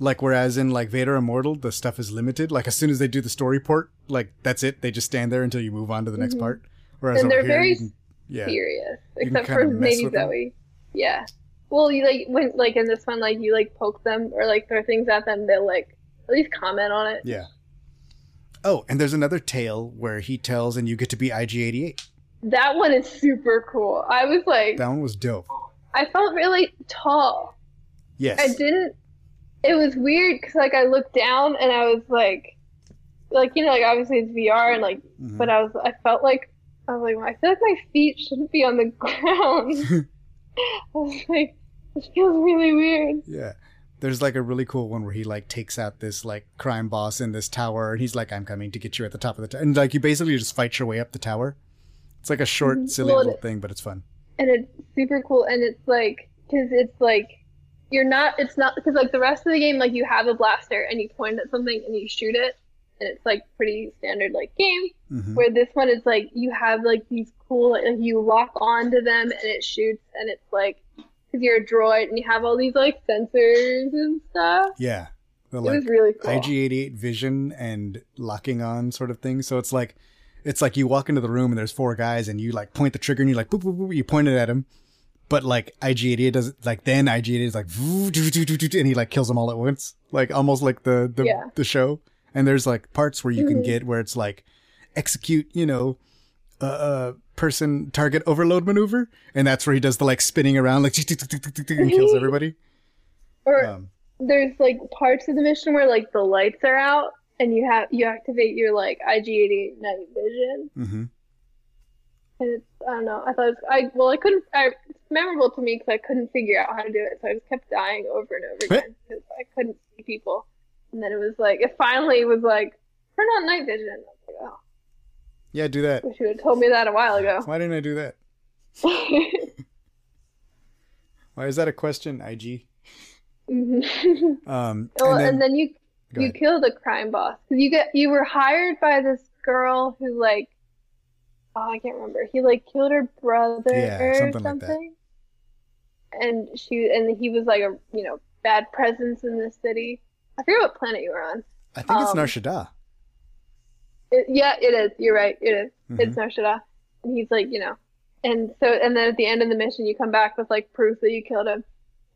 like whereas in like Vader Immortal the stuff is limited. Like as soon as they do the story port, like that's it. They just stand there until you move on to the next part. Whereas Mm-hmm. And they're here, very can- yeah. serious, except for maybe. Zoe. Yeah. Well, you like when like in this one, like you like poke them or like throw things at them, they'll like at least comment on it. Yeah. Oh, and there's another tale where he tells and you get to be IG88. That one is super cool. I was like, That one was dope. I felt really tall. Yes. I didn't. It was weird because like I looked down and I was like, like you know, like obviously it's VR and like, Mhm. but I was I felt like I was like I feel like my feet shouldn't be on the ground. I was like, this feels really weird. Yeah. There's like a really cool one where he like takes out this like crime boss in this tower and he's like, I'm coming to get you at the top of the tower. And like you basically just fight your way up the tower. It's like a short, Mhm. silly Well, little thing, but it's fun. and it's super cool and it's like because it's like you're not it's not because like the rest of the game like you have a blaster and you point at something and you shoot it and it's like pretty standard like game hmm where this one is like you have like these cool like you lock onto them and it shoots and it's like because you're a droid and you have all these like sensors and stuff Yeah. The it was really cool IG88 vision and locking on sort of thing. So it's like, it's like you walk into the room and there's four guys and you like point the trigger and you like boop, boop, boop, you point it at him. But like IG88 does it like then IG88 is like "Voo, doo, doo, doo, doo, doo," and he like kills them all at once. Like almost like the the, Yeah. the show. And there's like parts where you can Mhm. get where it's like execute, you know, uh, uh, person target overload maneuver. And that's where he does the like spinning around like and kills everybody. or Um, there's like parts of the mission where like the lights are out and you have you activate your like IG88 night vision Mm-hmm. and it's I don't know I thought it was, I well I couldn't I, it's memorable to me because I couldn't figure out how to do it so I just kept dying over and over again because I couldn't see people and then it was like it finally was like turn on night vision I was like oh Yeah, do that. wish you had told me that a while ago Why didn't I do that? Why is that a question, IG? Mhm. Um, well, and then, and then you you ahead. kill the crime boss you get you were hired by this girl who like oh I can't remember he like killed her brother Yeah, or something something, like that. and she and he was like a you know bad presence in the city. I forget what planet you were on. I think it's Um, Nar Shaddaa. It, yeah, it is. You're right. It is. Mhm. It's Nar Shaddaa. And he's like, you know, and so, and then at the end of the mission, you come back with like proof that you killed him.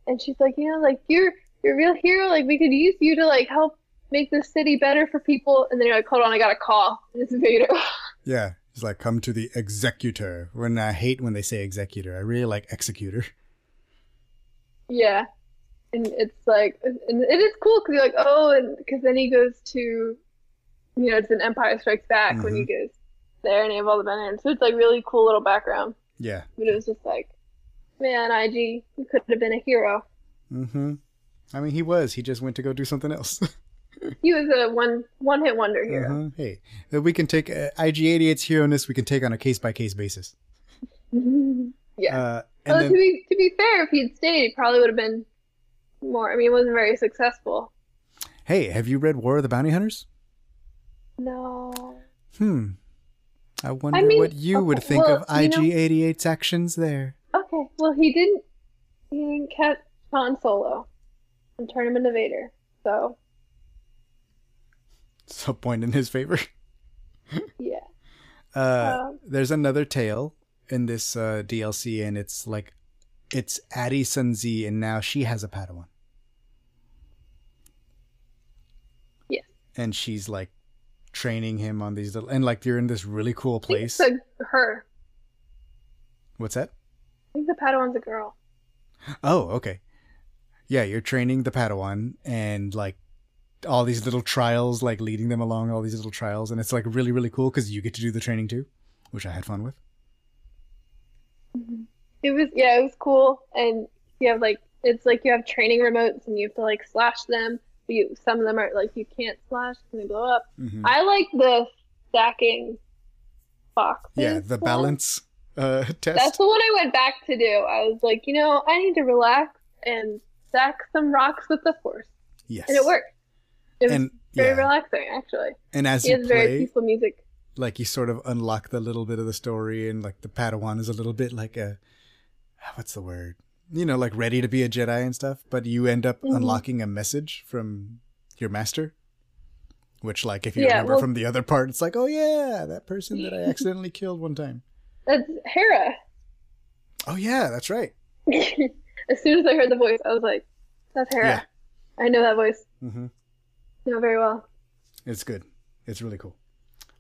And she's like, you know, like you're you're a real hero. Like we could use you to like help make this city better for people. And then you're like, hold on, I got a call. And it's Vader. Yeah. He's like, come to the executor. When I hate when they say executor. I really like executor. yeah. And it's like, and it is cool because you're like, oh, and because then he goes to, you know, it's an Empire Strikes Back when he goes there and they have all the banners. So it's like really cool little background. Yeah. But it was just like, man, IG, you could have been a hero. Mm-hmm. I mean, he was. He just went to go do something else. He was a one one hit wonder hero. uh-huh. Hey, uh, we can take uh, IG88's hero-ness. We can take on a case-by-case basis. yeah. Uh, well, then, to be to be fair, if he'd stayed, he probably would have been more. I mean, he wasn't very successful. hey, have you read War of the Bounty Hunters? No. Hmm. I wonder mean, what you would think well, of IG88's actions there. Okay. Well, he didn't. He didn't catch Han Solo and turn him into Vader. So So point in his favor. yeah. Uh, Um, there's another tale in this uh, DLC, and it's like it's Ady Sun'Zee, and now she has a Padawan, Yes. and she's like training him on these little, and like you're in this really cool I think place. it's a, her. What's that? I think the Padawan's a girl. Oh, okay. Yeah, you're training the Padawan, and like all these little trials, like leading them along all these little trials, and it's like really really cool because you get to do the training too, which I had fun with. Mm-hmm. It was yeah, it was cool, and you have like it's like you have training remotes, and you have to like slash them. You some of them are like you can't slash and they blow up. Mhm. I like the stacking box. Yeah, the balance uh, test. That's the one I went back to do. I was like, you know, I need to relax and stack some rocks with the force, yes, and it worked. It was And very yeah. relaxing, actually. And as He you has very peaceful music. like you sort of unlock the little bit of the story, and like the Padawan is a little bit like a what's the word? You know, like ready to be a Jedi and stuff, but you end up Mhm. unlocking a message from your master. Which, like, if you Yeah, remember well- from the other part, it's like, oh yeah, that person that I accidentally killed one time. That's Hera. Oh yeah, that's right. as soon as I heard the voice, I was like, "That's Hera." Yeah. I know that voice. Mm-hmm. know very well. It's good. It's really cool.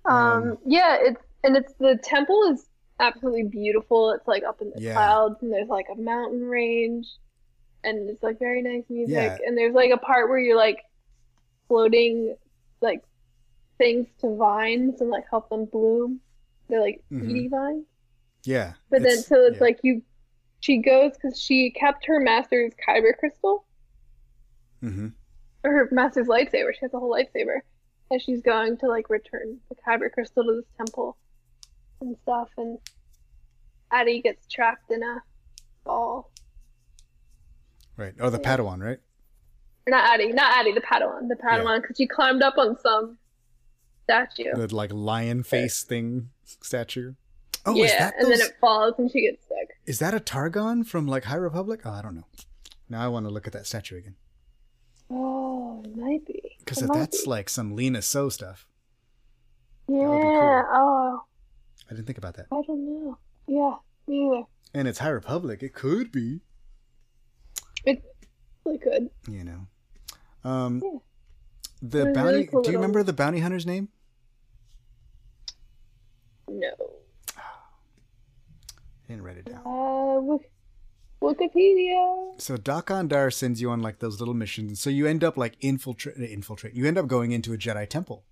Um, Um, yeah, it's and it's the temple is absolutely beautiful. It's like up in the Yeah. clouds, and there's like a mountain range, and it's like very nice music. Yeah. And there's like a part where you're like floating like things to vines and like help them bloom. They're like seedy vines. Yeah. But then so it's yeah. like you, she goes because she kept her master's kyber crystal Mm-hmm. or her master's lightsaber. She has a whole lightsaber, and she's going to like return the kyber crystal to this temple and stuff. And Ady gets trapped in a ball. right. Oh, the yeah. Padawan, right? Or not Ady, not Ady, the Padawan, the Padawan, because she climbed up on some statue. The like lion face thing statue. Oh, yeah, is that and those, then it falls and she gets stuck. is that a Targon from like High Republic? Oh, I don't know. Now I want to look at that statue again Oh, it might be. because that's be. like some Lina So stuff, yeah. cool. Oh, I didn't think about that. I don't know. Yeah, either. And it's High Republic. It could be, It really could. you know. Um, Yeah. the It bounty. really cool do you little- remember the bounty hunter's name? No. I didn't write it down. Uh, Wikipedia. So Dok-Ondar sends you on like those little missions. So you end up like infiltrate, infiltrate. You end up going into a Jedi temple,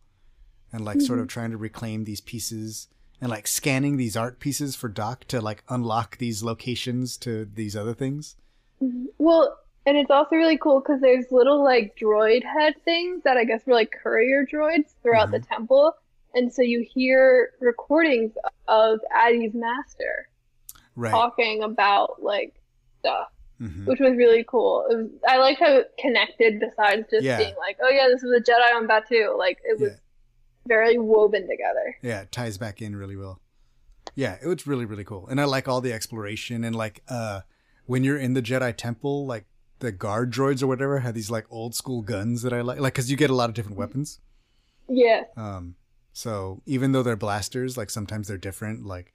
and like sort of Mm-hmm. trying to reclaim these pieces and like scanning these art pieces for Doc to like unlock these locations to these other things. Mhm. Well, and it's also really cool because there's little like droid head things that I guess were like courier droids throughout the temple, and so you hear recordings of Ady's master Right. talking about like stuff, hmm which was really cool. Was, I like how it connected besides just Yeah. being like, oh yeah, this is a Jedi on Batuu. Like it was Yeah. Very woven together. Yeah, it ties back in really well. Yeah, it was really really cool, and I like all the exploration and like uh when you're in the Jedi Temple, like the guard droids or whatever had these like old school guns that I like, like because you get a lot of different weapons. Yeah. Um, so even though they're blasters, like sometimes they're different. Like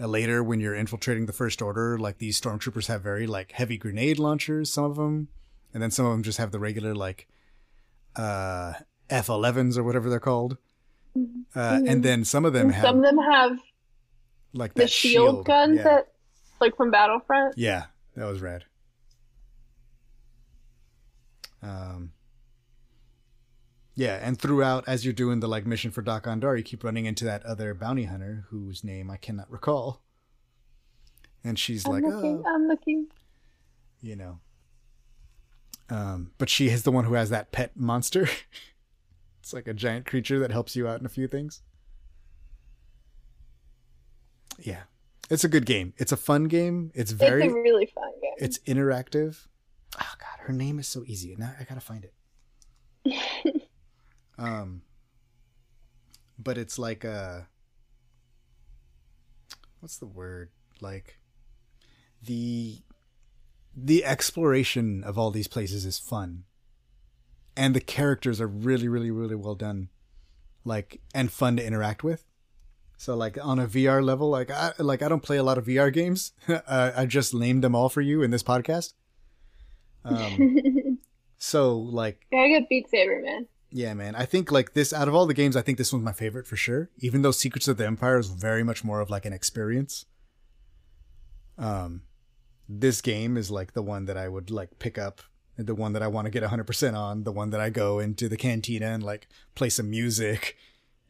uh, later when you're infiltrating the First Order, like these stormtroopers have very like heavy grenade launchers, some of them, and then some of them just have the regular like uh F11s or whatever they're called. Uh, and then some of them And have some of them have like the that shield, guns yeah. that, like from Battlefront. Yeah, that was rad. Um, yeah, and throughout, as you're doing the like mission for Dok-Ondar, you keep running into that other bounty hunter whose name I cannot recall. And she's I'm like, looking. oh, I'm looking. you know. Um, but she is the one who has that pet monster. it's like a giant creature that helps you out in a few things. Yeah, it's a good game. It's a fun game. It's very it's a really fun game. it's interactive. Oh god, her name is so easy. Now I gotta find it. um, but it's like a what's the word like the the exploration of all these places is fun and the characters are really really really well done like and fun to interact with so like on a VR level, like I like I don't play a lot of VR games. uh, I just named them all for you in this podcast. Um, so like Gotta get Beat Saber, man. yeah, man, I think like this out of all the games, I think this one's my favorite for sure. Even though Secrets of the Empire is very much more of like an experience. Um, this game is like the one that I would like pick up, the one that I want to get 100% on, the one that I go into the cantina and like play some music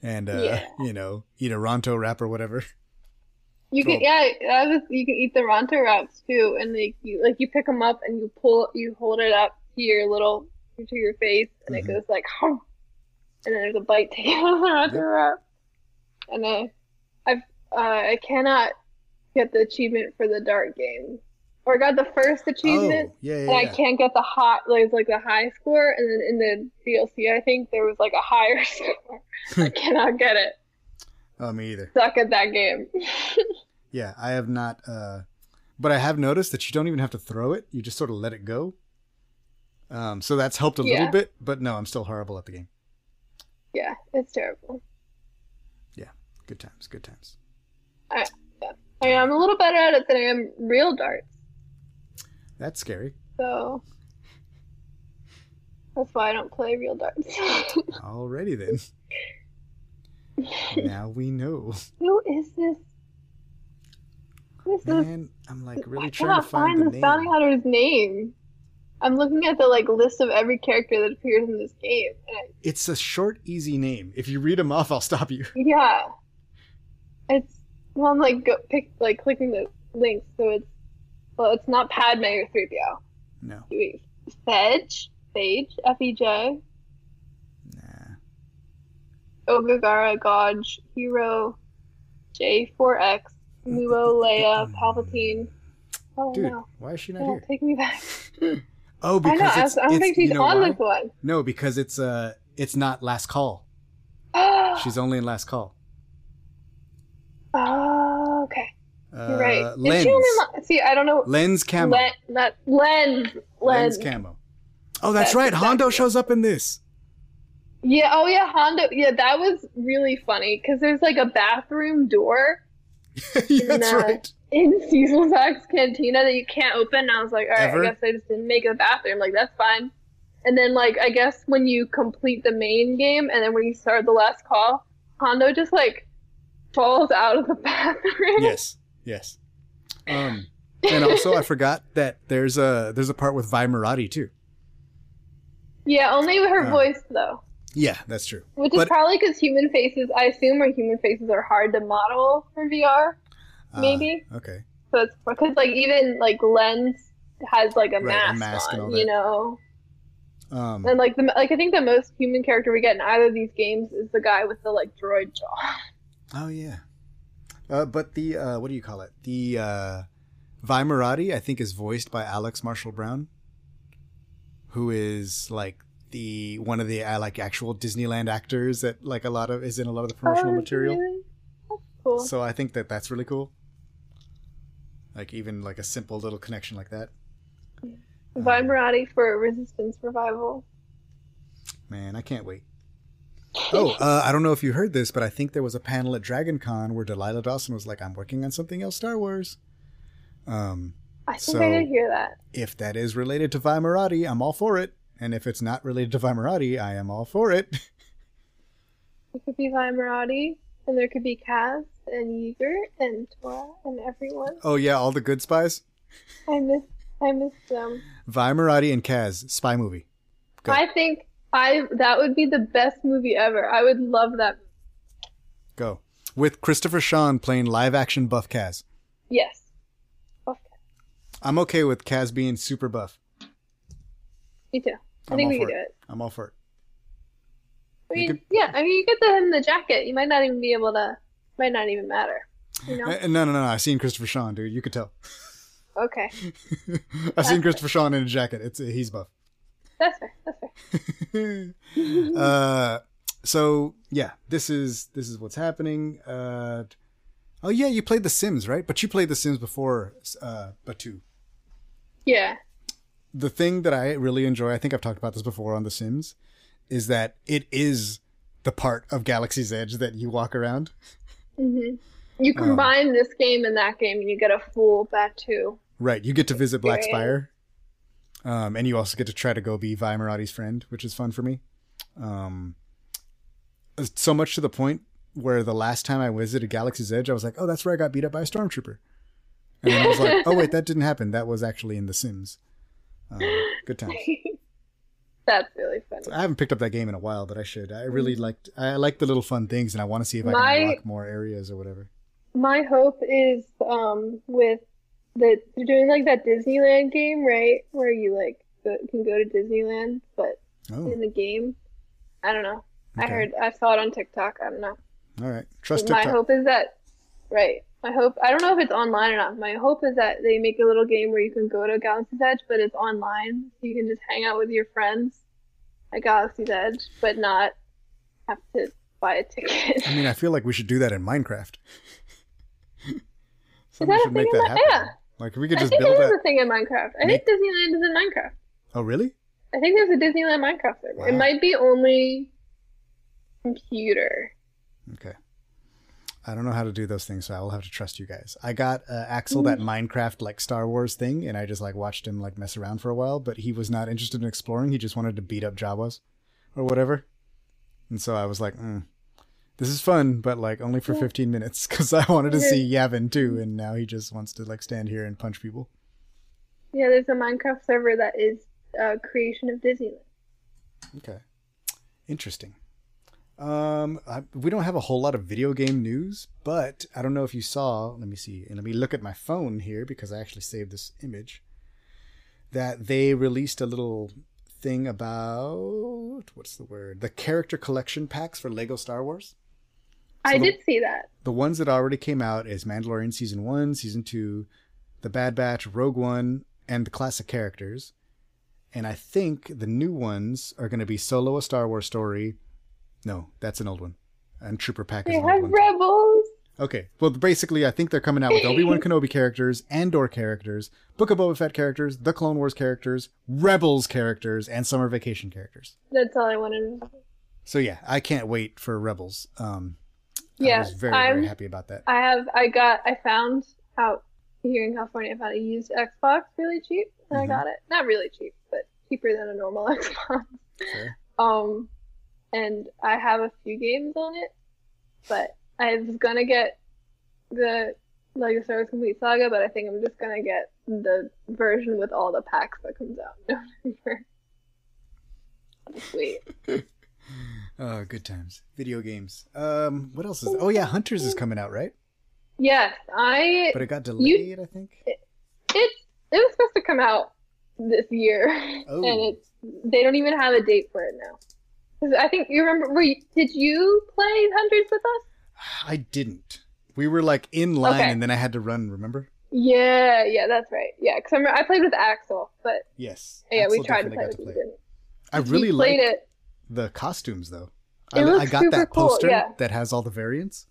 and uh Yeah. you know, eat a Ronto wrap or whatever. You can yeah, was, you can eat the Ronto wraps too, and like you like you pick them up and you pull you hold it up to your little to your face, and Mhm. it goes like, hum, and then there's a bite taken out of the Ronto Yep. wrap. And I, I've uh, I cannot get the achievement for the dart game, or I got the first achievement. Oh, yeah, yeah, And I yeah. can't get the hot, like, like the high score, and then in the DLC, I think there was like a higher score. I cannot get it. Oh, me either. Suck at that game. Yeah, I have not. uh But I have noticed that you don't even have to throw it; you just sort of let it go. Um, so that's helped a Yeah. little bit, but no, I'm still horrible at the game. yeah, it's terrible. Yeah, good times, good times. I mean, I'm a little better at it than I am real darts, That's scary. so that's why I don't play real darts. Alrighty then. now we know. Who is this? Who is this? Man, I'm like really I trying to find, find the bounty hunter's name. I'm looking at the like list of every character that appears in this game. I, It's a short, easy name. If you read them off, I'll stop you. yeah, it's well, I'm like go, pick like clicking the links, so it's well, it's not Padme or 3PO. No, Wait, Fedge, Phage, F-E-J, nah. Ogagara, Godge, Hero, J4X, Muo, Leia, Palpatine. Oh Dude, no. why is she not No, here? take me back. Oh, I because know. I, it's, I don't it's think she's you know on why? this one. No, because it's uh, it's not last call. She's only in last call. oh. Uh, right. Lens. See, I don't know. Lens camo. Len, not lens. Lens Lens. camo. Oh, that's That's right. exactly Hondo shows up in this. Yeah. Oh, yeah. Hondo. Yeah, that was really funny because there's like a bathroom door yeah, that's uh, right. in Cecil cantina that you can't open. And I was like, all right, Ever? I guess I just didn't make a bathroom. Like that's fine. And then like I guess when you complete the main game and then when you start the last call, Hondo just like falls out of the bathroom. Yes, yes. Um, and also I forgot that there's a there's a part with Vi Moradi too. Yeah, only her Uh, voice though. Yeah, that's true. Which is probably because human faces, I assume, our human faces are hard to model for VR. Uh, Maybe. okay. So it's because like even like Lens has like a Right, a mask, mask on, you know. Um, And like the like I think the most human character we get in either of these games is the guy with the like droid jaw. oh yeah. Uh, but the uh, what do you call it? The uh, Vi Moradi, I think, is voiced by Alex Marshall Brown, who is like the one of the uh, like actual Disneyland actors that like a lot of is in a lot of the promotional Oh, material. really? That's cool. So I think that that's really cool. Like even like a simple little connection like that. Vi Moradi for Resistance Revival. Man, I can't wait. Oh, uh, I don't know if you heard this, but I think there was a panel at Dragon Con where Delilah Dawson was like, "I'm working on something else, Star Wars." Um, I think So- I did hear that. if that is related to Vi Moradi, I'm all for it. And if it's not related to Vi Moradi, I am all for it. It could be Vi Moradi, and there could be Kaz and Yeager and Torra and everyone. oh yeah, all the good spies. I miss I miss them. Vi Moradi and Kaz spy movie. Go. I think I that would be the best movie ever. I would love that. Go with Christopher Sean playing live action buff Kaz. Yes. Okay. I'm okay with Kaz being super buff. Me too. I I'm think we could do it. it. I'm all for it. I mean, could- yeah. I mean, you get the him the jacket. You might not even be able to. Might not even matter. You know. Uh, No, no, no, no. I've seen Christopher Sean, dude. You could tell. Okay. I've seen Christopher Sean in a jacket. It's he's buff. That's fair. That's fair. uh, so yeah, this is this is what's happening. Uh, oh yeah, you played The Sims, right? But you played The Sims before uh, Batuu. Yeah. The thing that I really enjoy, I think I've talked about this before on The Sims, is that it is the part of Galaxy's Edge that you walk around. hmm You Um, combine this game and that game, and you get a full Batuu. Right. You get to visit Black. Spire. Um, and you also get to try to go be Vi Moradi's friend, which is fun for me. Um, so much to the point where the last time I visited Galaxy's Edge, I was like, oh, that's where I got beat up by a stormtrooper. And then I was like, oh, wait, that didn't happen. That was actually in The Sims. Um, good times. That's really funny. I haven't picked up that game in a while, but I should. I really liked. I like the little fun things, and I want to see if I My- can unlock more areas or whatever. My hope is um with the they're doing like that Disneyland game, right? Where you like go, can go to Disneyland, but Oh, in the game. I don't know. I heard I saw it on TikTok. I don't know. all right. Trust My hope is that right. My hope I don't know if it's online or not. My hope is that they make a little game where you can go to Galaxy's Edge, but it's online. You can just hang out with your friends at Galaxy's Edge, but not have to buy a ticket. I mean, I feel like we should do that in Minecraft. that Somebody should make that happen. yeah. Like we could I just think build it is that. a thing in Minecraft. I Make- think Disneyland is in Minecraft. Oh, really? I think there's a Disneyland Minecraft server. It might be only computer. Okay. I don't know how to do those things, so I will have to trust you guys. I got uh, Axel that Minecraft like Star Wars thing, and I just like watched him like mess around for a while. But he was not interested in exploring. He just wanted to beat up Jawas or whatever. And so I was like, mm, "This is fun, but like only for 15 minutes because I wanted to see Yavin too." And now he just wants to like stand here and punch people. Yeah, there's a Minecraft server that is a creation of Disneyland. Okay. Interesting. Um, I, we don't have a whole lot of video game news, but I don't know if you saw. Let me see, and let me look at my phone here because I actually saved this image. That they released a little thing about what's the word? The character collection packs for Lego Star Wars. I the- did see that. The ones that already came out is Mandalorian season one, season two, The Bad Batch, Rogue One, and the classic characters. And I think the new ones are going to be Solo: A Star Wars Story. No, that's an old one. And Trooper Pack is They have rebels. Okay, well, basically, I think they're coming out with Obi Wan Kenobi characters, Andor characters, Book of Boba Fett characters, the Clone Wars characters, Rebels characters, and Summer Vacation characters. That's all I wanted to know. So yeah, I can't wait for Rebels. Um, I was very I'm- very happy about that. I have. I got. I found out here in California. I found a used Xbox really cheap, and Mhm. I got it. Not really cheap, but cheaper than a normal Xbox. Fair. Um, and I have a few games on it, but I was gonna get the Lego Star Wars Complete Saga, but I think I'm just gonna get the version with all the packs that comes out in November. Just wait. Oh, good times. Video games. Um, what else is? Oh yeah, Hunters is coming out, right? Yes, I. But it got delayed, I think. It it was supposed to come out this year, Oh. and it's they don't even have a date for it now. 'Cause I think you remember. Were you, did you play Hunters with us? I didn't. We were like in line, Okay. and then I had to run. Remember? Yeah, yeah, that's right. Yeah, because I, played with Axel, but Yes. yeah, we tried to play got with you. Didn't. I really played it. The costumes, though. I, I got that cool, poster yeah. that has all the variants,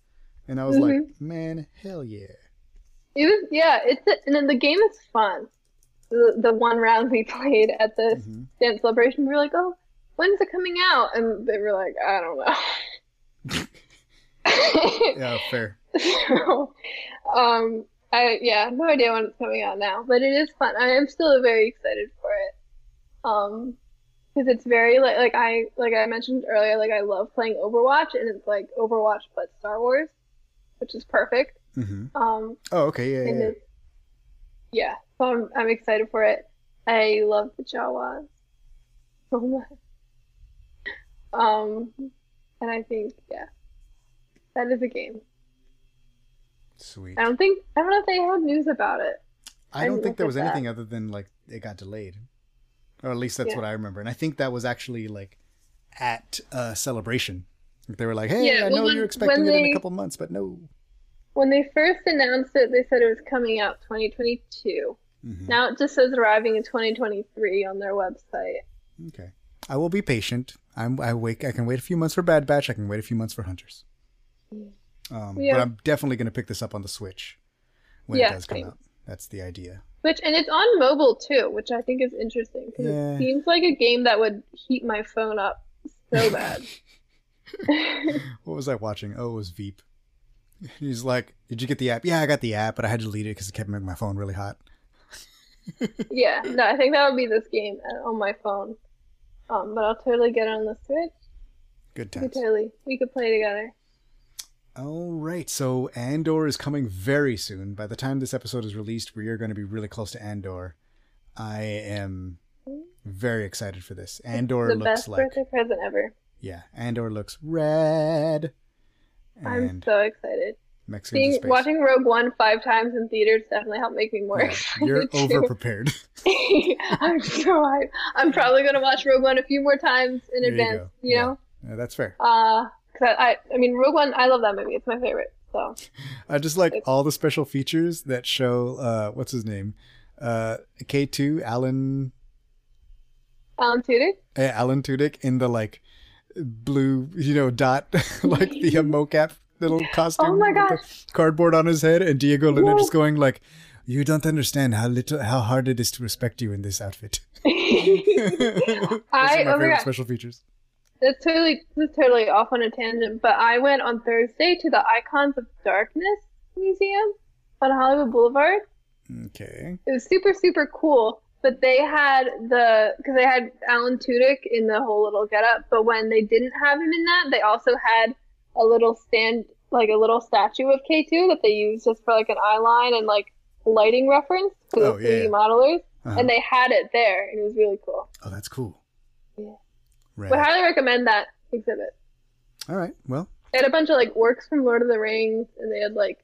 and I was Mhm. like, man, hell yeah. It was yeah. It's and then the game is fun. The the one round we played at the Mhm. dance celebration, we were like, oh, when's it coming out? And they were like, I don't know. Yeah, fair. so, um, I yeah, no idea when it's coming out now, but it is fun. I am still very excited for it. Um, because it's very like like I like I mentioned earlier, like I love playing Overwatch, and it's like Overwatch but Star Wars, which is perfect. hmm Um, Oh, okay. Yeah, yeah. yeah. yeah, so I'm I'm excited for it. I love the Jawas so much. Um, and I think yeah, that is a game. Sweet. I don't think I don't know if they had news about it. I I don't think there was that. anything other than like it got delayed, or at least that's Yeah. what I remember. And I think that was actually like at a celebration. They were like, "Hey, Yeah, I well, know when- you're expecting when it in a couple months, but no." When they first announced it, they said it was coming out 2022. Mhm. Now it just says arriving in 2023 on their website. Okay, I will be patient. I'm. I wait. I can wait a few months for Bad Batch. I can wait a few months for Hunters. Um, Yeah. But I'm definitely going to pick this up on the Switch when Yeah, it does come same. out. That's the idea. Which and it's on mobile too, which I think is interesting because Yeah. it seems like a game that would heat my phone up so bad. What was I watching? Oh, it was Veep. He's like, "Did you get the app?" Yeah, I got the app, but I had to delete it because it kept making my phone really hot. yeah, no, I think that would be this game uh, on my phone. Um, but I'll totally get it on the Switch. Good We could totally we could play together. All right, so Andor is coming very soon. By the time this episode is released, we are going to be really close to Andor. I am very excited for this. Andor the looks best like birthday present ever. yeah, Andor looks red. I'm so excited. Mexican Seeing space. watching Rogue One five times in theaters definitely helped make me more Yeah, excited. you're over prepared. I'm so hyped. I'm probably gonna watch Rogue One a few more times in There you advance. go. You, Yeah. know, Yeah, that's fair. uh, cause I, I, mean, Rogue One. I love that movie. It's my favorite. So I just like It's- all the special features that show uh what's his name? Uh K2 Alan Alan Tudyk. uh, Alan Tudyk in the like blue, you know, dot like the mocap little costume Oh my with the cardboard on his head and Diego Luna Whoa. just going like you don't understand how little how hard it is to respect you in this outfit. I oh my god, special features. That's totally this is totally off on a tangent. But I went on Thursday to the Icons of Darkness Museum on Hollywood Boulevard. Okay. It was super super cool. But they had the because they had Alan Tudyk in the whole little getup. But when they didn't have him in that, they also had a little stand like a little statue of K2 that they used just for like an eye line and like lighting reference to Oh, the yeah, 3D yeah. modelers. Uh-huh. And they had it there, and it was really cool. Oh, that's cool. Yeah. Right. Would highly recommend that exhibit. All right. Well, They had a bunch of like works from Lord of the Rings, and they had like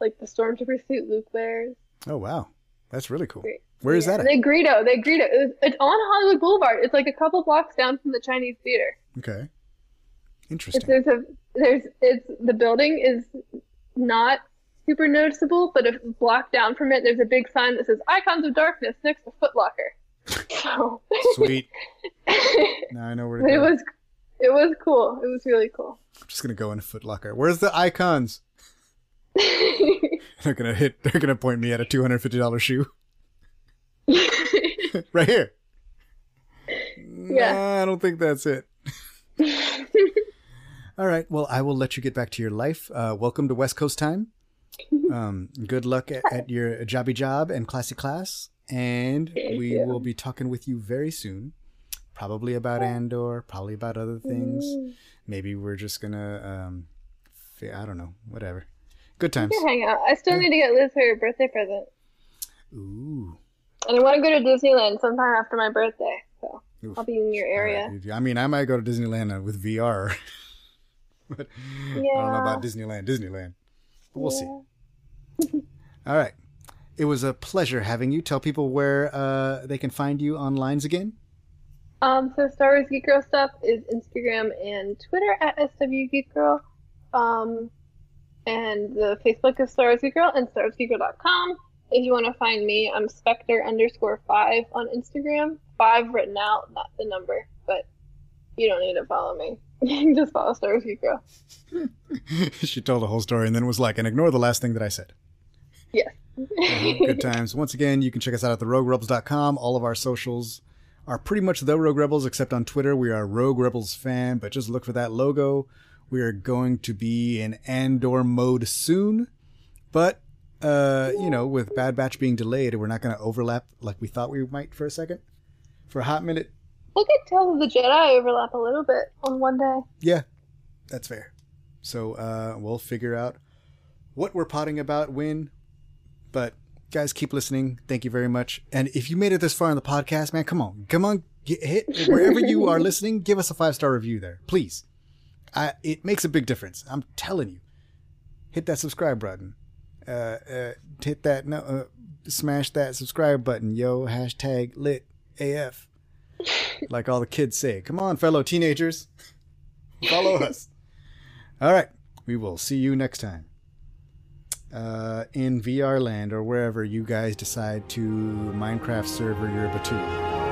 like the stormtrooper suit Luke wears. oh wow. That's really cool. Great. Where is Yeah, that and at? They Greedo. They Greedo. It was, it's on Hollywood Boulevard. It's like a couple blocks down from the Chinese theater. Okay. It's, Interesting. there's a there's it's the building is not super noticeable, but a block down from it, there's a big sign that says "Icons of Darkness" next to Foot Locker. So, Sweet. Now I know where to but it go. was it was cool. It was really cool. I'm just gonna go in Foot Locker. Where's the icons? They're gonna hit. They're gonna point me at a two hundred fifty dollars shoe. right here. Yeah. Nah, I don't think that's it. All right. Well, I will let you get back to your life. Uh, welcome to West Coast time. Um, good luck at, at your jobby job and classy class. And we will be talking with you very soon. Probably about Andor, probably about other things. Maybe we're just gonna um i don't know, whatever. Good times. Hang out. I still need to get Liz her birthday present, Ooh. and I want to go to Disneyland sometime after my birthday. So Oof. I'll be in your area. right. I mean, I might go to Disneyland uh, with VR, but I don't know about Disneyland. Disneyland, but we'll see. All right. It was a pleasure having you. Tell people where uh, they can find you on lines again. Um, so Star Wars Geek Girl stuff is Instagram and Twitter at SW Geek Girl. Um, and the Facebook is Star Wars Geek Girl and StarWarsGeekGirl.com. If you want to find me, I'm Spectre underscore five on Instagram. Five written out, not the number, but you don't need to follow me. You just follow Star Wars Geek Girl. she told the whole story and then was like, and ignore the last thing that I said. Yes. Uh-huh, Good times. Once again, you can check us out at theroguerebels.com. All of our socials are pretty much the Rogue Rebels, except on Twitter. We are Rogue Rebels fan, but just look for that logo. We are going to be in Andor mode soon, but uh, you know, with Bad Batch being delayed, we're not going to overlap like we thought we might for a second. For a hot minute, Look at Tales of the Jedi overlap a little bit on one day. yeah, that's fair. So uh, we'll figure out what we're potting about when. But guys, keep listening. Thank you very much. And if you made it this far in the podcast, man, come on, come on, get, hit wherever you are listening. Give us a five star review there, please. I, it makes a big difference. I'm telling you. Hit that subscribe button. Uh, uh, hit that no, uh, smash that subscribe button, yo. Hashtag lit AF. Like all the kids say. Come on, fellow teenagers. Follow us. All right. We will see you next time. Uh, in VR land or wherever you guys decide to Minecraft server your Batuu.